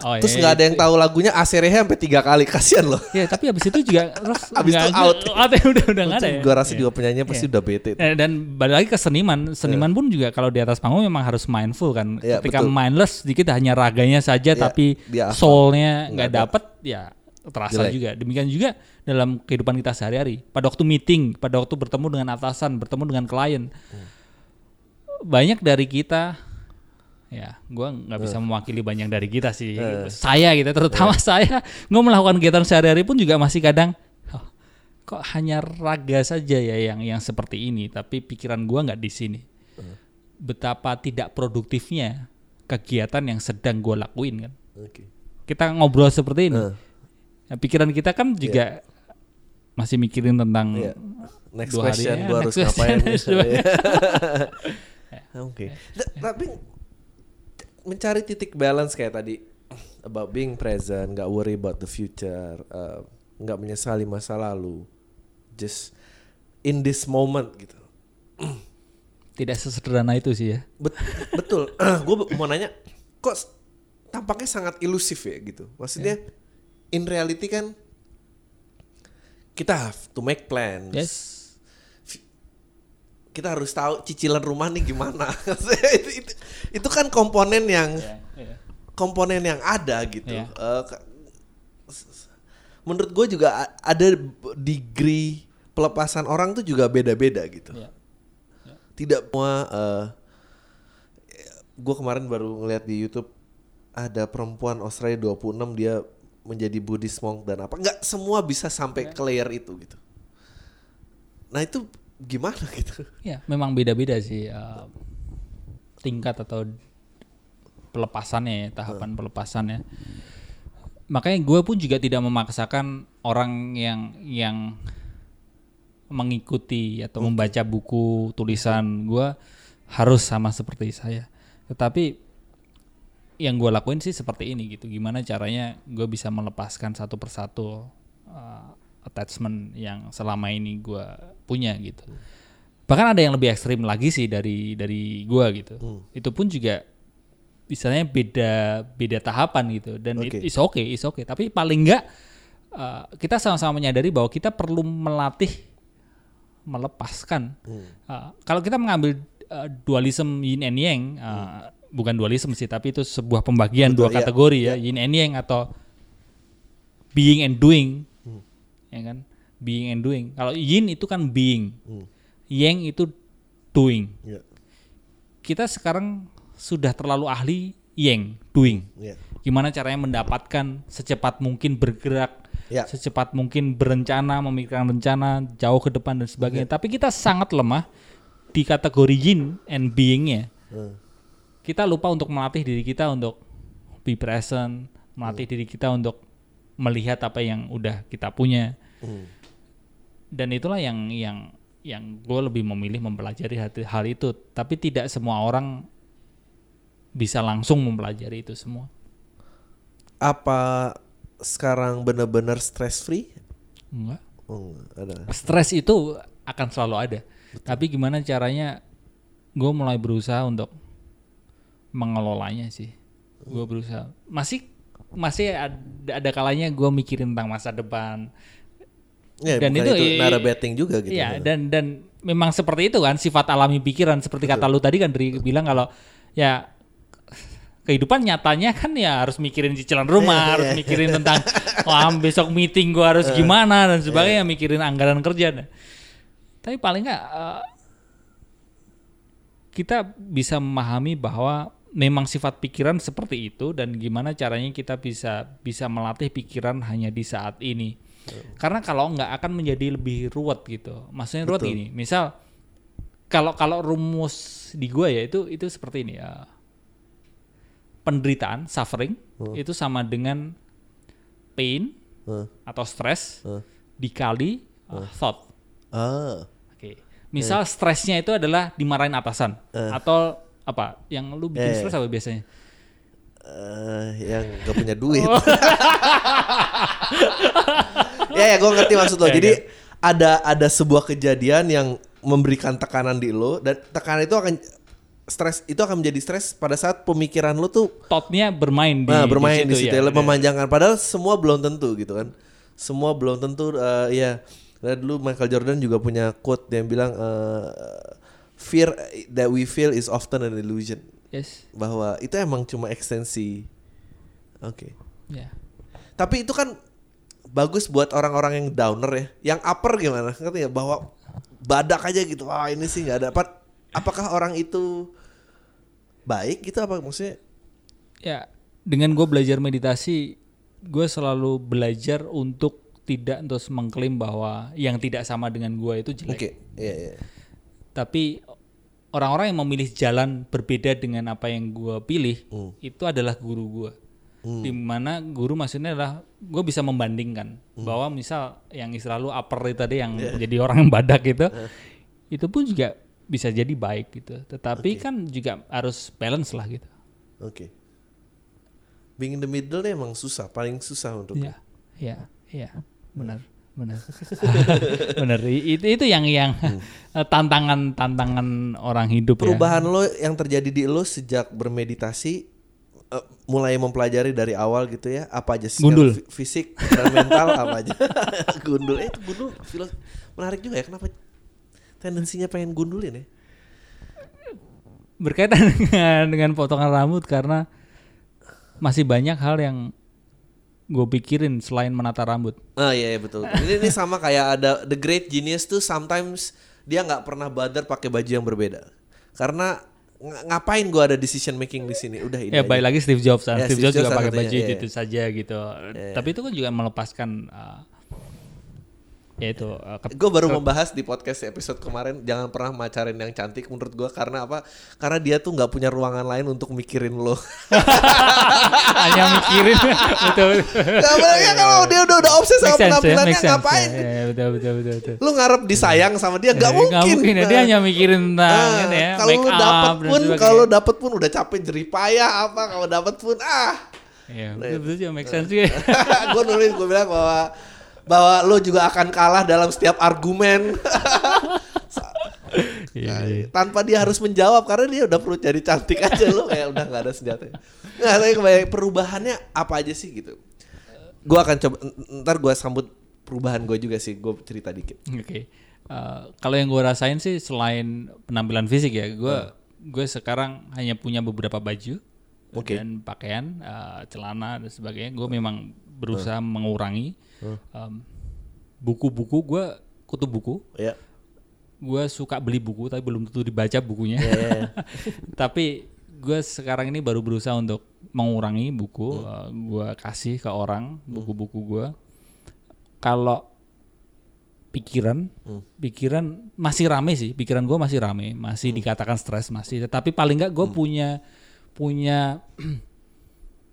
Oh, terus iya, nggak ada iya. yang tahu lagunya Aserehe sampai tiga kali kasihan loh Ya, tapi habis itu juga terus Abis itu out. out ya, udah udah nggak ada ya. gue rasa Iya. juga penyanyi pasti Iya. udah bete Eh, dan balik lagi ke seniman, seniman pun juga kalau di atas panggung memang harus mindful kan. Iya, Ketika betul. mindless sedikit hanya raganya saja Iya, tapi soulnya nggak ada. dapet ya terasa Jelek. juga. Demikian juga dalam kehidupan kita sehari-hari. Pada waktu meeting, pada waktu bertemu dengan atasan, bertemu dengan klien, Hmm. banyak dari kita ya gua nggak bisa mewakili banyak dari kita sih saya gitu terutama saya gue melakukan kegiatan sehari-hari pun juga masih kadang "Oh, kok hanya raga saja ya yang yang seperti ini tapi pikiran gua nggak di sini betapa tidak produktifnya kegiatan yang sedang gua lakuin kan Oke. kita ngobrol seperti ini Eh. Nah, pikiran kita kan juga masih mikirin tentang Iya. Next dua hari question ya, gue next harus question, ngapain? next question. Oke. Ta- Tapi mencari titik balance kayak tadi about being present, nggak worry about the future, uh, nggak menyesali masa lalu, just in this moment gitu. tidak sesederhana itu sih ya Bet- betul. gue mau nanya, kok tampaknya sangat ilusif ya gitu. Maksudnya in reality kan kita have to make plans. yes Kita harus tahu cicilan rumah nih gimana. itu, itu, itu kan komponen yang komponen yang ada gitu. Eh, ka- menurut gue juga ada degree pelepasan orang tuh juga beda-beda gitu. Iya. Tidak semua. gue kemarin baru ngeliat di YouTube ada perempuan Australia 26 dia menjadi Buddhist monk dan apa nggak semua bisa sampai Iya. ke layer itu gitu. Nah itu gimana gitu? Ya, memang beda-beda sih eh, tingkat atau pelepasannya, ya, tahapan pelepasannya. Makanya gue pun juga tidak memaksakan orang yang yang mengikuti atau membaca buku tulisan gue harus sama seperti saya. Tetapi yang gue lakuin sih seperti ini gitu. Gimana caranya gue bisa melepaskan satu persatu uh, attachment yang selama ini gue punya gitu. Bahkan ada yang lebih ekstrim lagi sih dari dari gue gitu. Itu pun juga misalnya beda beda tahapan gitu. Dan Oke. it- it's okay, it's okay. Tapi paling enggak uh, kita sama-sama menyadari bahwa kita perlu melatih melepaskan. Uh, kalau kita mengambil uh, dualisme yin and yang, uh, bukan dualisme sih, tapi itu sebuah pembagian Betul, dua iya. kategori ya, yin and yang atau being and doing, ya kan? Being and doing. Kalau yin itu kan being, yang itu doing. Ya, Kita sekarang sudah terlalu ahli yang doing. ya. Gimana caranya mendapatkan secepat mungkin bergerak, Ya. secepat mungkin berencana, memikirkan rencana jauh ke depan dan sebagainya. Tapi kita sangat lemah di kategori yin and being-nya. Hmm. Kita lupa untuk melatih diri kita untuk be present, melatih diri kita untuk melihat apa yang udah kita punya. Hmm. Dan itulah yang yang yang gue lebih memilih mempelajari hal- itu. Tapi tidak semua orang bisa langsung mempelajari itu semua. Apa sekarang benar-benar stress free? Enggak. Oh, ada. stres itu akan selalu ada. Tapi gimana caranya? Gue mulai berusaha untuk mengelolanya sih. Gue berusaha. Masih masih ada, ada kalanya gue mikirin tentang masa depan. Ya, Dan itu itu, nara betting juga gitu. Iya. Dan dan memang seperti itu kan sifat alami pikiran. Seperti kata lu tadi kan dari bilang kalau ya kehidupan nyatanya kan ya harus mikirin cicilan rumah, harus mikirin tentang wah besok meeting gua harus gimana dan sebagainya, mikirin anggaran kerja. Nah, Tapi paling nggak eh, kita bisa memahami bahwa memang sifat pikiran seperti itu dan gimana caranya kita bisa bisa melatih pikiran hanya di saat ini. Karena kalau nggak akan menjadi lebih ruwet gitu. Maksudnya ruwet Betul. gini, misal kalau kalau rumus di gua ya itu itu seperti ini ya. Penderitaan, suffering itu sama dengan pain Huh. atau stress Huh. dikali uh, thought. Ah, Oke. Misal stresnya itu adalah dimarahin atasan atau apa? Yang lu bikin Eh. stres apa biasanya? eh yang gak punya duit. ya ya gue ngerti maksud lo. Ya, Jadi ya. ada ada sebuah kejadian yang memberikan tekanan di lo dan tekanan itu akan stres itu akan menjadi stres pada saat pemikiran lo tuh Thought-nya bermain di nah, bermain di situ, ya. ya, memanjangkan padahal semua belum tentu gitu kan. Semua belum tentu eh, ya. Dan dulu Michael Jordan juga punya quote yang bilang eh, fear that we feel is often an illusion Yes. bahwa itu emang cuma ekstensi. Oke. Ya. Tapi itu kan bagus buat orang-orang yang downer ya. Yang upper gimana? Ngerti ya bahwa badak aja gitu. Wah, ini sih nggak dapat. Apakah orang itu baik gitu apa maksudnya? Ya, dengan gue belajar meditasi, gue selalu belajar untuk tidak terus mengklaim bahwa yang tidak sama dengan gue itu jelek. Oke. Iya, iya. Tapi orang-orang yang memilih jalan berbeda dengan apa yang gue pilih, Hmm. itu adalah guru gue. Di mana guru maksudnya adalah gue bisa membandingkan Hmm. bahwa misal yang istilah lu upper itu tadi yang jadi orang yang badak gitu, itu pun juga bisa jadi baik gitu. Tetapi kan juga harus balance lah gitu. Oke. Being in the middle emang susah, paling susah untuk. Iya, iya, iya, benar, benar, benar. Itu itu yang yang eh, tantangan tantangan orang hidup ya. Perubahan lo yang terjadi di lo sejak bermeditasi eh, mulai mempelajari dari awal gitu ya, apa aja secara Gundul. fi- fisik dan mental apa aja. gundul. Eh, itu gundul filos menarik juga ya kenapa tendensinya pengen gundulin ya? Berkaitan dengan dengan potongan rambut karena masih banyak hal yang gue pikirin selain menata rambut. Ah iya, iya, betul. Ini, ini sama kayak ada the great genius tuh sometimes dia nggak pernah bother pakai baju yang berbeda. Karena ng- ngapain gua ada decision making di sini? Udah ini. Ya baik lagi Steve Jobs, kan. Ya, Steve, Steve Jobs Jobs juga pakai baju iya, itu saja gitu. Tapi itu kan juga melepaskan uh, ya itu uh, ke- Gue baru membahas di podcast episode kemarin jangan pernah macarin yang cantik menurut gua karena apa? Karena dia tuh nggak punya ruangan lain untuk mikirin lo. hanya mikirin betul. Gak ya kalau dia udah udah obses sama ya, penampilannya sense. ngapain? Ya, ya, betul betul betul betul. Lu ngarep disayang sama dia nggak Ya, mungkin. ya. Dia Nah. hanya mikirin tentang Ah, ini ya, kalau lu dapet pun, kalau dapet pun udah capek jeripayah apa, kalau dapet pun ah. Ya, betul betul juga make sense juga. gue nulis gue bilang bahwa bahwa lo juga akan kalah dalam setiap argumen Iya, tanpa dia harus menjawab karena dia udah perlu jadi cantik aja lo kayak udah nggak ada senjata. Nggak, tapi kebanyakan perubahannya apa aja sih gitu. Gue akan coba ntar gue sambut perubahan gue juga sih. Gue cerita dikit. Oke. Eh, kalau yang gue rasain sih selain penampilan fisik ya, gue Hmm. gue sekarang hanya punya beberapa baju Oke. dan pakaian, eh, celana dan sebagainya. Gue memang berusaha Hmm. mengurangi Em, buku-buku. Gue kutub buku. Ya. Gue suka beli buku tapi belum tentu dibaca bukunya. Ya, tapi gue sekarang ini baru berusaha untuk mengurangi buku. Hmm. Eh, gue kasih ke orang buku-buku gue. Kalau pikiran, Hmm. pikiran masih rame sih. Pikiran gue masih rame, Hmm. masih dikatakan stres masih. Tetapi paling nggak gue punya punya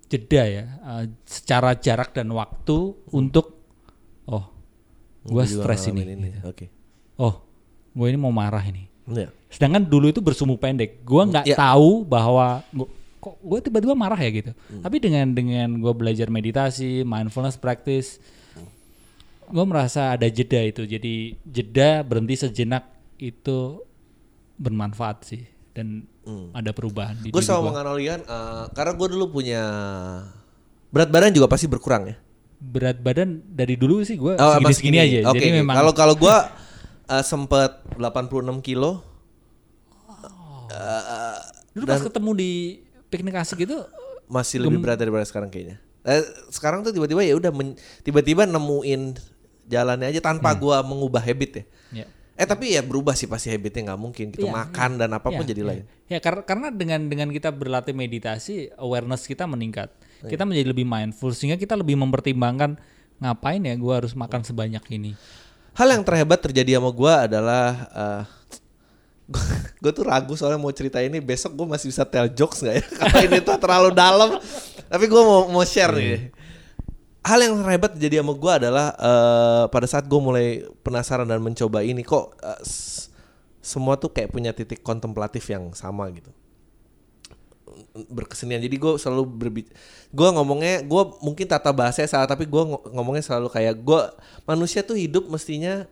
jeda ya, eh, secara jarak dan waktu untuk oh gue stres ngalamin ini. Oke. Oh gue ini mau marah ini. Ya. Sedangkan dulu itu bersumbu pendek. Gua nggak Ya. tahu bahwa gua, kok gue tiba-tiba marah ya gitu. Hmm. Tapi dengan dengan gue belajar meditasi, mindfulness practice, gue merasa ada jeda itu. Jadi jeda berhenti sejenak itu bermanfaat sih dan ada perubahan di Gue sama gua. menganalogikan eh, karena gue dulu punya berat badan juga pasti berkurang ya. Berat badan dari dulu sih gue Oh, pas segini-segini gini. aja. Oke, Jadi memang kalau kalau gue uh, sempet 86 kilo. dulu pas ketemu di piknik asik itu masih lebih berat daripada sekarang kayaknya. Eh, sekarang tuh tiba-tiba ya udah tiba-tiba nemuin jalannya aja tanpa Hmm. gua mengubah habit ya. ya. Eh tapi ya berubah sih pasti habitnya nggak mungkin gitu Iya, makan dan apa pun Ya, jadi ya. lain. Ya kar- karena dengan dengan kita berlatih meditasi, awareness kita meningkat. Iya. Kita menjadi lebih mindful sehingga kita lebih mempertimbangkan ngapain ya gue harus makan sebanyak ini. Hal yang terhebat terjadi sama gua adalah uh, gue tuh ragu soalnya mau cerita ini besok gue masih bisa tell jokes nggak ya karena ini tuh terlalu dalam tapi gue mau mau share Iya. nih hal yang terhebat terjadi sama gue adalah eh, pada saat gue mulai penasaran dan mencoba ini kok s- semua tuh kayak punya titik kontemplatif yang sama gitu berkesenian. Jadi gue selalu berbit, gue ngomongnya, gue mungkin tata bahasanya salah, tapi gue ngomongnya selalu kayak gue manusia tuh hidup mestinya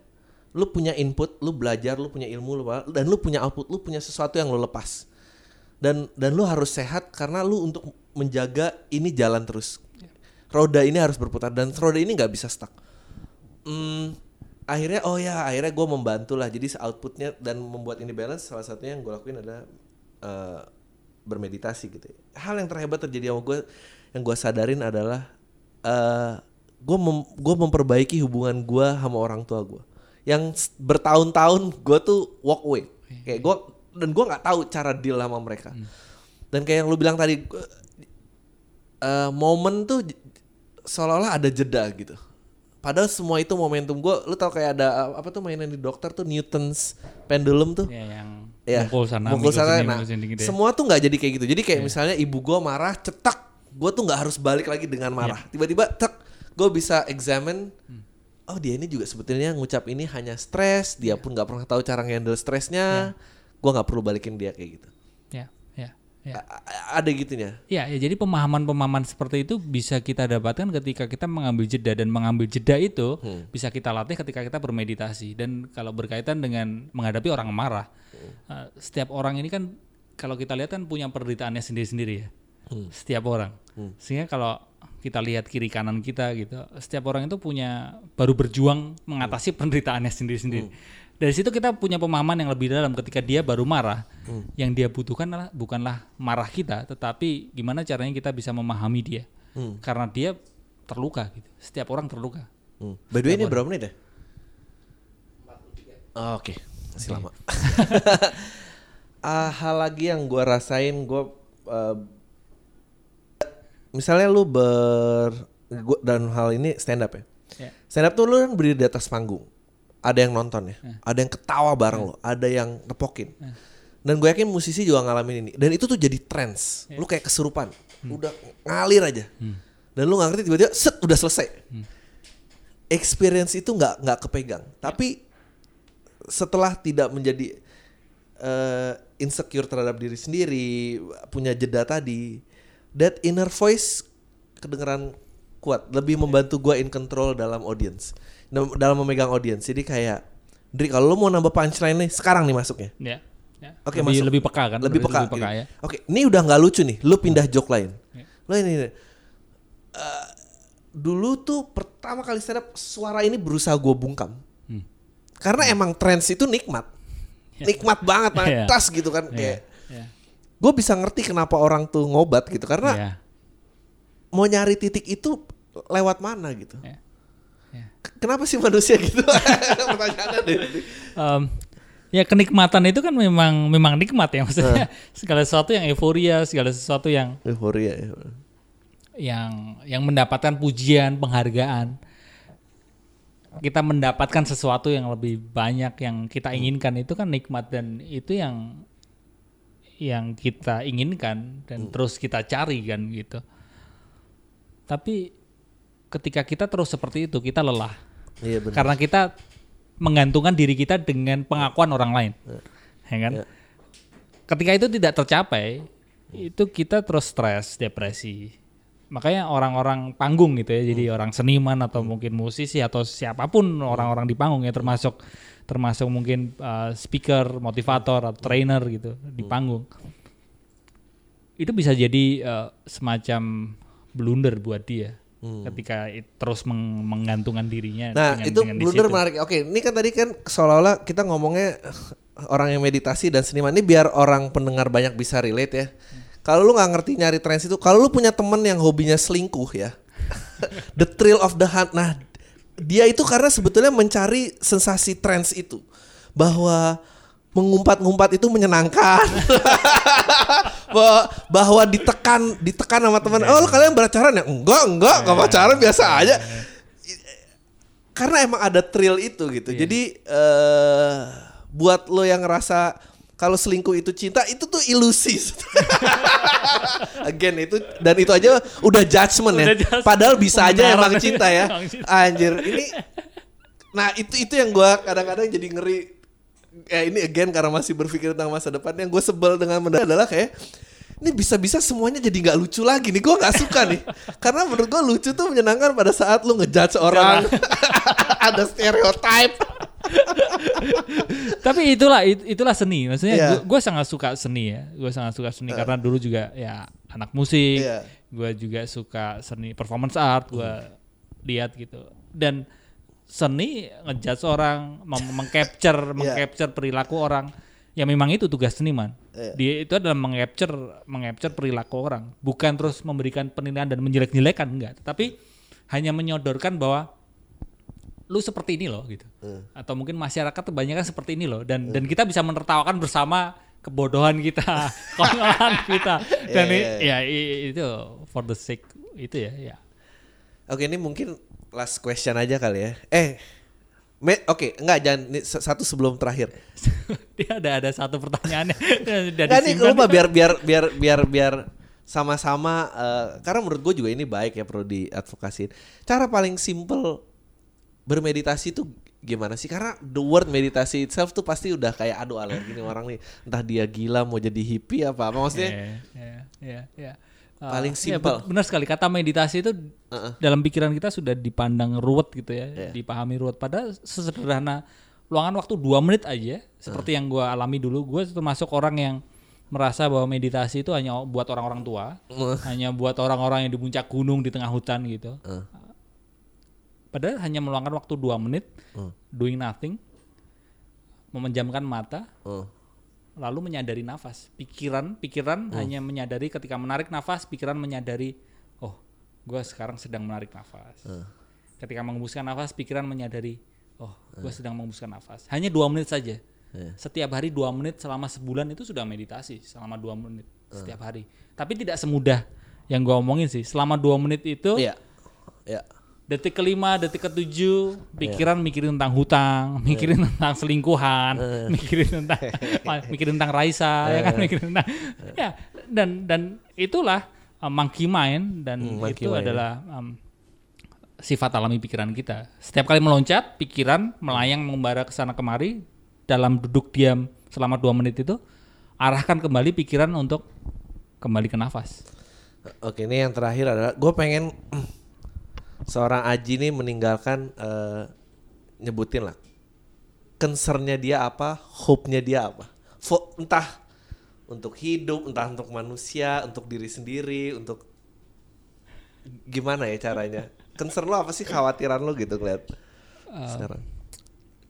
lu punya input, lu belajar, lu punya ilmu, lu dan lu punya output, lu punya sesuatu yang lu lepas. Dan dan lu harus sehat karena lu untuk menjaga ini jalan terus. Roda ini harus berputar dan roda ini nggak bisa stuck. Hmm, akhirnya oh ya akhirnya gue membantu lah jadi outputnya dan membuat ini balance salah satunya yang gue lakuin adalah uh, bermeditasi gitu. Hal yang terhebat terjadi sama gue yang gue sadarin adalah uh, gue mem gue memperbaiki hubungan gue sama orang tua gue yang bertahun-tahun gue tuh walk away kayak gue dan gue nggak tahu cara deal sama mereka. Hmm. dan kayak yang lu bilang tadi uh, momen tuh seolah-olah ada jeda gitu Padahal semua itu momentum gue, lu tau kayak ada apa tuh mainan di dokter tuh Newton's pendulum tuh. Ya, yang ya, mukul sana, mukul sana. Nah, gitu ya. semua tuh nggak jadi kayak gitu. Jadi kayak ya. misalnya ibu gue marah, cetak, gue tuh nggak harus balik lagi dengan marah. Ya. Tiba-tiba, tek, gue bisa examine. Hmm. Oh dia ini juga sebetulnya ngucap ini hanya stres, dia ya. pun nggak pernah tahu cara handle stresnya. Ya. Gue nggak perlu balikin dia kayak gitu. Ya. ada gitunya. Ya, ya jadi pemahaman-pemahaman seperti itu bisa kita dapatkan ketika kita mengambil jeda dan mengambil jeda itu hmm. bisa kita latih ketika kita bermeditasi dan kalau berkaitan dengan menghadapi orang marah. Hmm. Uh, setiap orang ini kan kalau kita lihat kan punya penderitaannya sendiri-sendiri ya. Hmm. Setiap orang. Hmm. Sehingga kalau kita lihat kiri kanan kita gitu, setiap orang itu punya baru berjuang mengatasi hmm. penderitaannya sendiri-sendiri. Hmm dari situ kita punya pemahaman yang lebih dalam ketika dia baru marah hmm. yang dia butuhkan adalah bukanlah marah kita tetapi gimana caranya kita bisa memahami dia hmm. karena dia terluka gitu setiap orang terluka hmm. by the way ini berapa menit ya oh, oke okay. masih okay. lama uh, hal lagi yang gue rasain gue uh, misalnya lu ber gua, dan hal ini stand up ya yeah. stand up tuh lu kan berdiri di atas panggung ada yang nonton ya, yeah. ada yang ketawa bareng yeah. lo, ada yang nepokin. Yeah. Dan gue yakin musisi juga ngalamin ini. Dan itu tuh jadi trends. Yeah. Lu kayak kesurupan, hmm. udah ngalir aja. Hmm. Dan lu nggak ngerti tiba-tiba set udah selesai. Hmm. Experience itu nggak nggak kepegang. Yeah. Tapi setelah tidak menjadi uh, insecure terhadap diri sendiri, punya jeda tadi, that inner voice kedengeran kuat, lebih membantu gue in control dalam audience dalam memegang audiens. Jadi kayak Dri kalau lo mau nambah punchline nih sekarang nih masuknya. Ya. ya. Oke, lebih, masuk. lebih peka kan? Lebih peka. Lebih peka ya. Oke, ini udah nggak lucu nih. Lo pindah joke lain. Ya. Lo ini, ini. Uh, dulu tuh pertama kali stand up suara ini berusaha gue bungkam. Hmm. Karena hmm. emang trends itu nikmat. Ya. Nikmat banget, yeah. tas gitu kan yeah. kayak. Yeah. Gue bisa ngerti kenapa orang tuh ngobat gitu karena yeah. mau nyari titik itu lewat mana gitu. Yeah kenapa sih manusia gitu? Pertanyaannya deh. Um, ya kenikmatan itu kan memang memang nikmat ya maksudnya uh. segala sesuatu yang euforia, segala sesuatu yang euforia ya. Yang yang mendapatkan pujian, penghargaan. Kita mendapatkan sesuatu yang lebih banyak yang kita hmm. inginkan itu kan nikmat dan itu yang yang kita inginkan dan hmm. terus kita cari kan gitu. Tapi ketika kita terus seperti itu kita lelah. Iya, benar. Karena kita menggantungkan diri kita dengan pengakuan orang lain. Ya, ya kan? Ya. Ketika itu tidak tercapai, itu kita terus stres, depresi. Makanya orang-orang panggung gitu ya, hmm. jadi orang seniman atau hmm. mungkin musisi atau siapa pun orang-orang di panggung ya termasuk termasuk mungkin uh, speaker, motivator atau trainer gitu di hmm. panggung. Itu bisa jadi uh, semacam blunder buat dia hmm. ketika terus meng menggantungkan dirinya. Nah dengan, itu dengan blunder menarik. Oke, ini kan tadi kan seolah-olah kita ngomongnya orang yang meditasi dan seniman ini biar orang pendengar banyak bisa relate ya. Hmm. Kalau lu nggak ngerti nyari trends itu, kalau lu punya temen yang hobinya selingkuh ya, the thrill of the hunt. Nah dia itu karena sebetulnya mencari sensasi trends itu bahwa mengumpat-ngumpat itu menyenangkan. bahwa, ditekan ditekan sama teman, "Oh, lu kalian berpacaran ya?" Enggak, enggak, enggak pacaran biasa aja. Karena emang ada thrill itu gitu. Yeah. Jadi uh, buat lo yang ngerasa kalau selingkuh itu cinta itu tuh ilusi. Again itu dan itu aja udah judgement ya. Padahal bisa aja emang cinta ya. Anjir, ini Nah, itu itu yang gua kadang-kadang jadi ngeri eh ini again karena masih berpikir tentang masa depan yang gue sebel dengan mendadak adalah kayak ini bisa-bisa semuanya jadi nggak lucu lagi nih. Gue nggak suka nih. Karena menurut gue lucu tuh menyenangkan pada saat lu ngejudge orang. Ada stereotype. Tapi itulah it- itulah seni. Maksudnya Iya. gue sangat suka seni ya. Gue sangat suka seni karena dulu juga ya anak musik. Iya. Gue juga suka seni performance art. Gue lihat gitu. Dan seni ngejudge orang, mengcapture, mengcapture perilaku orang. Ya memang itu tugas seniman. Iya. Dia itu adalah mengcapture, mengcapture perilaku orang, bukan terus memberikan penilaian dan menjelek-jelekan enggak, tapi hanya menyodorkan bahwa lu seperti ini loh gitu. Atau mungkin masyarakat kebanyakan seperti ini loh dan dan kita bisa menertawakan bersama kebodohan kita, konyolahan kita. Dan Iya, i- ya i- itu for the sake itu ya ya. Oke ini mungkin last question aja kali ya. Eh, oke enggak jangan satu sebelum terakhir. Dia ada ada satu pertanyaannya ini Simran. lupa biar biar biar biar biar sama-sama eh, karena menurut gue juga ini baik ya perlu diadvokasiin. Cara paling simple bermeditasi itu gimana sih? Karena the word meditasi itself tuh pasti udah kayak aduh alergi nih orang nih. Entah dia gila mau jadi hippie apa apa maksudnya. Ya, ya, ya, ya. Uh, Paling ya, simpel. be- benar sekali kata meditasi itu Heeh. dalam pikiran kita sudah dipandang ruwet gitu ya, Iya. dipahami ruwet. Padahal sesederhana luangan waktu dua menit aja, seperti yang gua alami dulu. Gue termasuk orang yang merasa bahwa meditasi itu hanya buat orang-orang tua, hanya buat orang-orang yang di puncak gunung di tengah hutan gitu. Heeh. Padahal hanya meluangkan waktu dua menit, Hmm. doing nothing, memejamkan mata, Oh. Lalu menyadari nafas. Pikiran, pikiran hanya menyadari ketika menarik nafas, pikiran menyadari, oh, gue sekarang sedang menarik nafas. Ketika mengembuskan nafas, pikiran menyadari, oh, gue sedang mengembuskan nafas. Hanya dua menit saja. Setiap hari dua menit selama sebulan itu sudah meditasi selama dua menit setiap hari. Tapi tidak semudah yang gue omongin sih. Selama dua menit itu Iya. Ya. Detik kelima, detik ketujuh, pikiran mikirin tentang hutang, mikirin tentang selingkuhan, mikirin tentang mikirin tentang Raisa, ya kan, mikirin tentang ya dan dan itulah uh, monkey mind dan Hmm, itu mind, adalah um, sifat alami pikiran kita. Setiap kali meloncat, pikiran melayang mengembara ke sana kemari dalam duduk diam selama dua menit itu arahkan kembali pikiran untuk kembali ke nafas. Oke, ini yang terakhir adalah gue pengen seorang Aji nih meninggalkan eh, nyebutin lah concernnya dia apa, hope-nya dia apa. Fo- entah untuk hidup, entah untuk manusia, untuk diri sendiri, untuk gimana ya caranya? Concern lo apa sih khawatiran lo gitu ngeliat sekarang?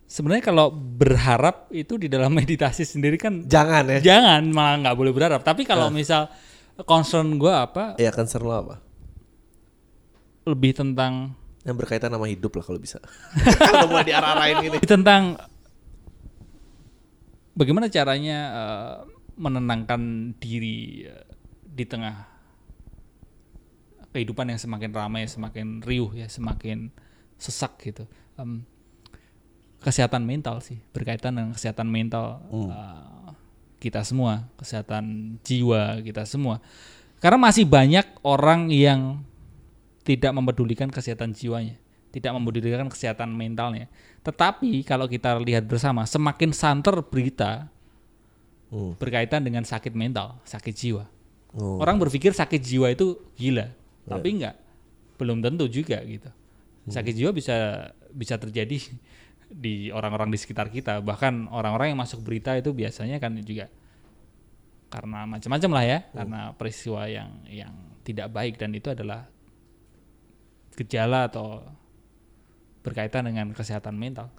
Sebenarnya kalau berharap itu di dalam meditasi sendiri kan Jangan ya. jangan malah nggak boleh berharap. Tapi kalau misal concern gue apa Ya concern lo apa? Lebih tentang Yang berkaitan sama hidup lah kalau bisa. Udah mulai diarah-arahin gini. tentang bagaimana caranya eh, menenangkan diri eh, di tengah kehidupan yang semakin ramai, semakin riuh ya, semakin sesak gitu. Em, kesehatan mental sih berkaitan dengan kesehatan mental eh, kita semua, kesehatan jiwa kita semua. Karena masih banyak orang yang tidak mempedulikan kesehatan jiwanya, tidak mempedulikan kesehatan mentalnya. Tetapi kalau kita lihat bersama, semakin santer berita Hmm. berkaitan dengan sakit mental, sakit jiwa. Oh. Orang berpikir sakit jiwa itu gila, tapi enggak, belum tentu juga gitu. Sakit jiwa bisa bisa terjadi di orang-orang di sekitar kita, bahkan orang-orang yang masuk berita itu biasanya kan juga karena macam-macam lah ya, karena peristiwa yang yang tidak baik dan itu adalah gejala atau berkaitan dengan kesehatan mental.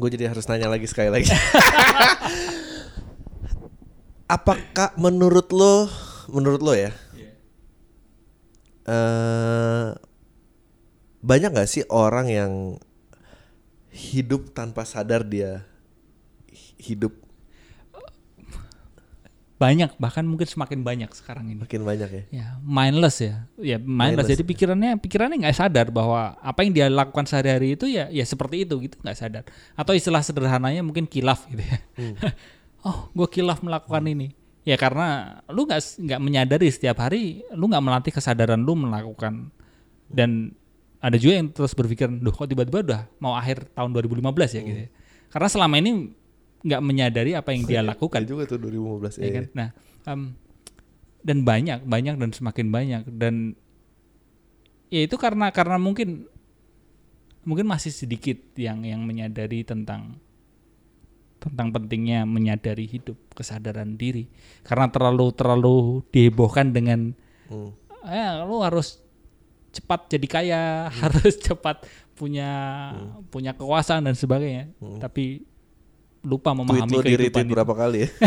Gue jadi harus nanya lagi sekali lagi. Apakah menurut lo, menurut lo ya, eh banyak gak sih orang yang hidup tanpa sadar dia hi- hidup Banyak, bahkan mungkin semakin banyak sekarang ini. makin banyak ya? ya mindless ya. Ya mindless, Mindless, jadi pikirannya pikirannya nggak sadar bahwa apa yang dia lakukan sehari-hari itu ya ya seperti itu gitu nggak sadar. Atau istilah sederhananya mungkin kilaf gitu ya. Oh gue kilaf melakukan ini. Ya karena lu nggak nggak menyadari setiap hari lu nggak melatih kesadaran lu melakukan. Dan ada juga yang terus berpikir duh kok tiba-tiba udah mau akhir tahun 2015 ya gitu ya. karena selama ini nggak menyadari apa yang dia lakukan. juga tuh 2015 ya kan? Nah, em, dan banyak banyak dan semakin banyak. Dan ya itu karena karena mungkin mungkin masih sedikit yang yang menyadari tentang tentang pentingnya menyadari hidup kesadaran diri. Karena terlalu terlalu dihebohkan dengan Hmm. eh lu harus cepat jadi kaya harus cepat punya punya kekuasaan dan sebagainya. Tapi lupa Tweet memahami lo di kehidupan retweet itu. berapa kali ya?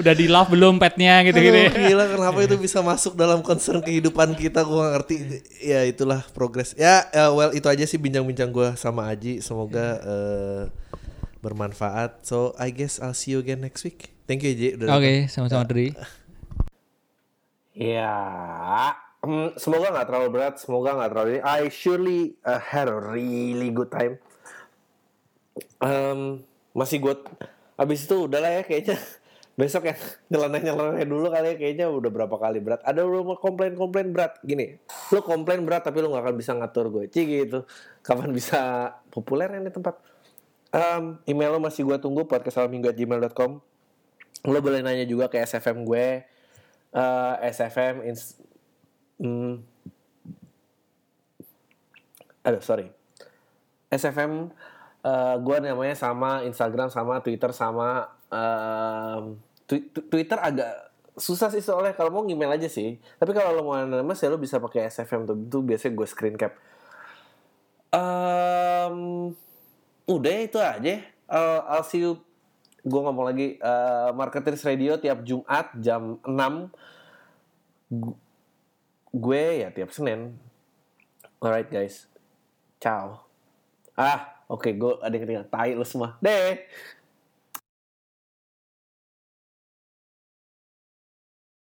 udah di love belum petnya gitu gitu Aduh, gila kenapa itu bisa masuk dalam concern kehidupan kita? Gua gak ngerti. Ya itulah progres. Ya eh, well itu aja sih bincang-bincang gua sama Aji. Semoga eh, bermanfaat. So I guess I'll see you again next week. Thank you Aji oke sama-sama Dri. Ya, mm, semoga nggak terlalu berat, semoga nggak terlalu ini. I surely uh, had a really good time. Em, masih gue, abis itu udahlah ya kayaknya besok ya nyeleneh nyeleneh dulu kali ya kayaknya udah berapa kali berat. Ada lu mau komplain komplain berat gini, lu komplain berat tapi lu nggak akan bisa ngatur gue, Ci gitu. Kapan bisa populer ini tempat? Em, email lo masih gue tunggu podcastalminggu@gmail.com. Lo boleh nanya juga ke SFM gue eh SFM ins hmm, aduh sorry SFM eh gue namanya sama Instagram sama Twitter sama Twi- Twitter agak susah sih soalnya. Kalau mau email aja sih. Tapi kalau lo mau nama ya lo bisa pakai SFM tuh. Itu biasanya gue screen cap. Em, udah itu aja. Eh, I'll see you. Gue ngomong lagi. Eh, Marketers Radio tiap Jumat jam 6 Gu- gue ya tiap Senin. Alright guys. Ciao. Ah oke gue ada yang ketinggalan. Tai lu semua. Deh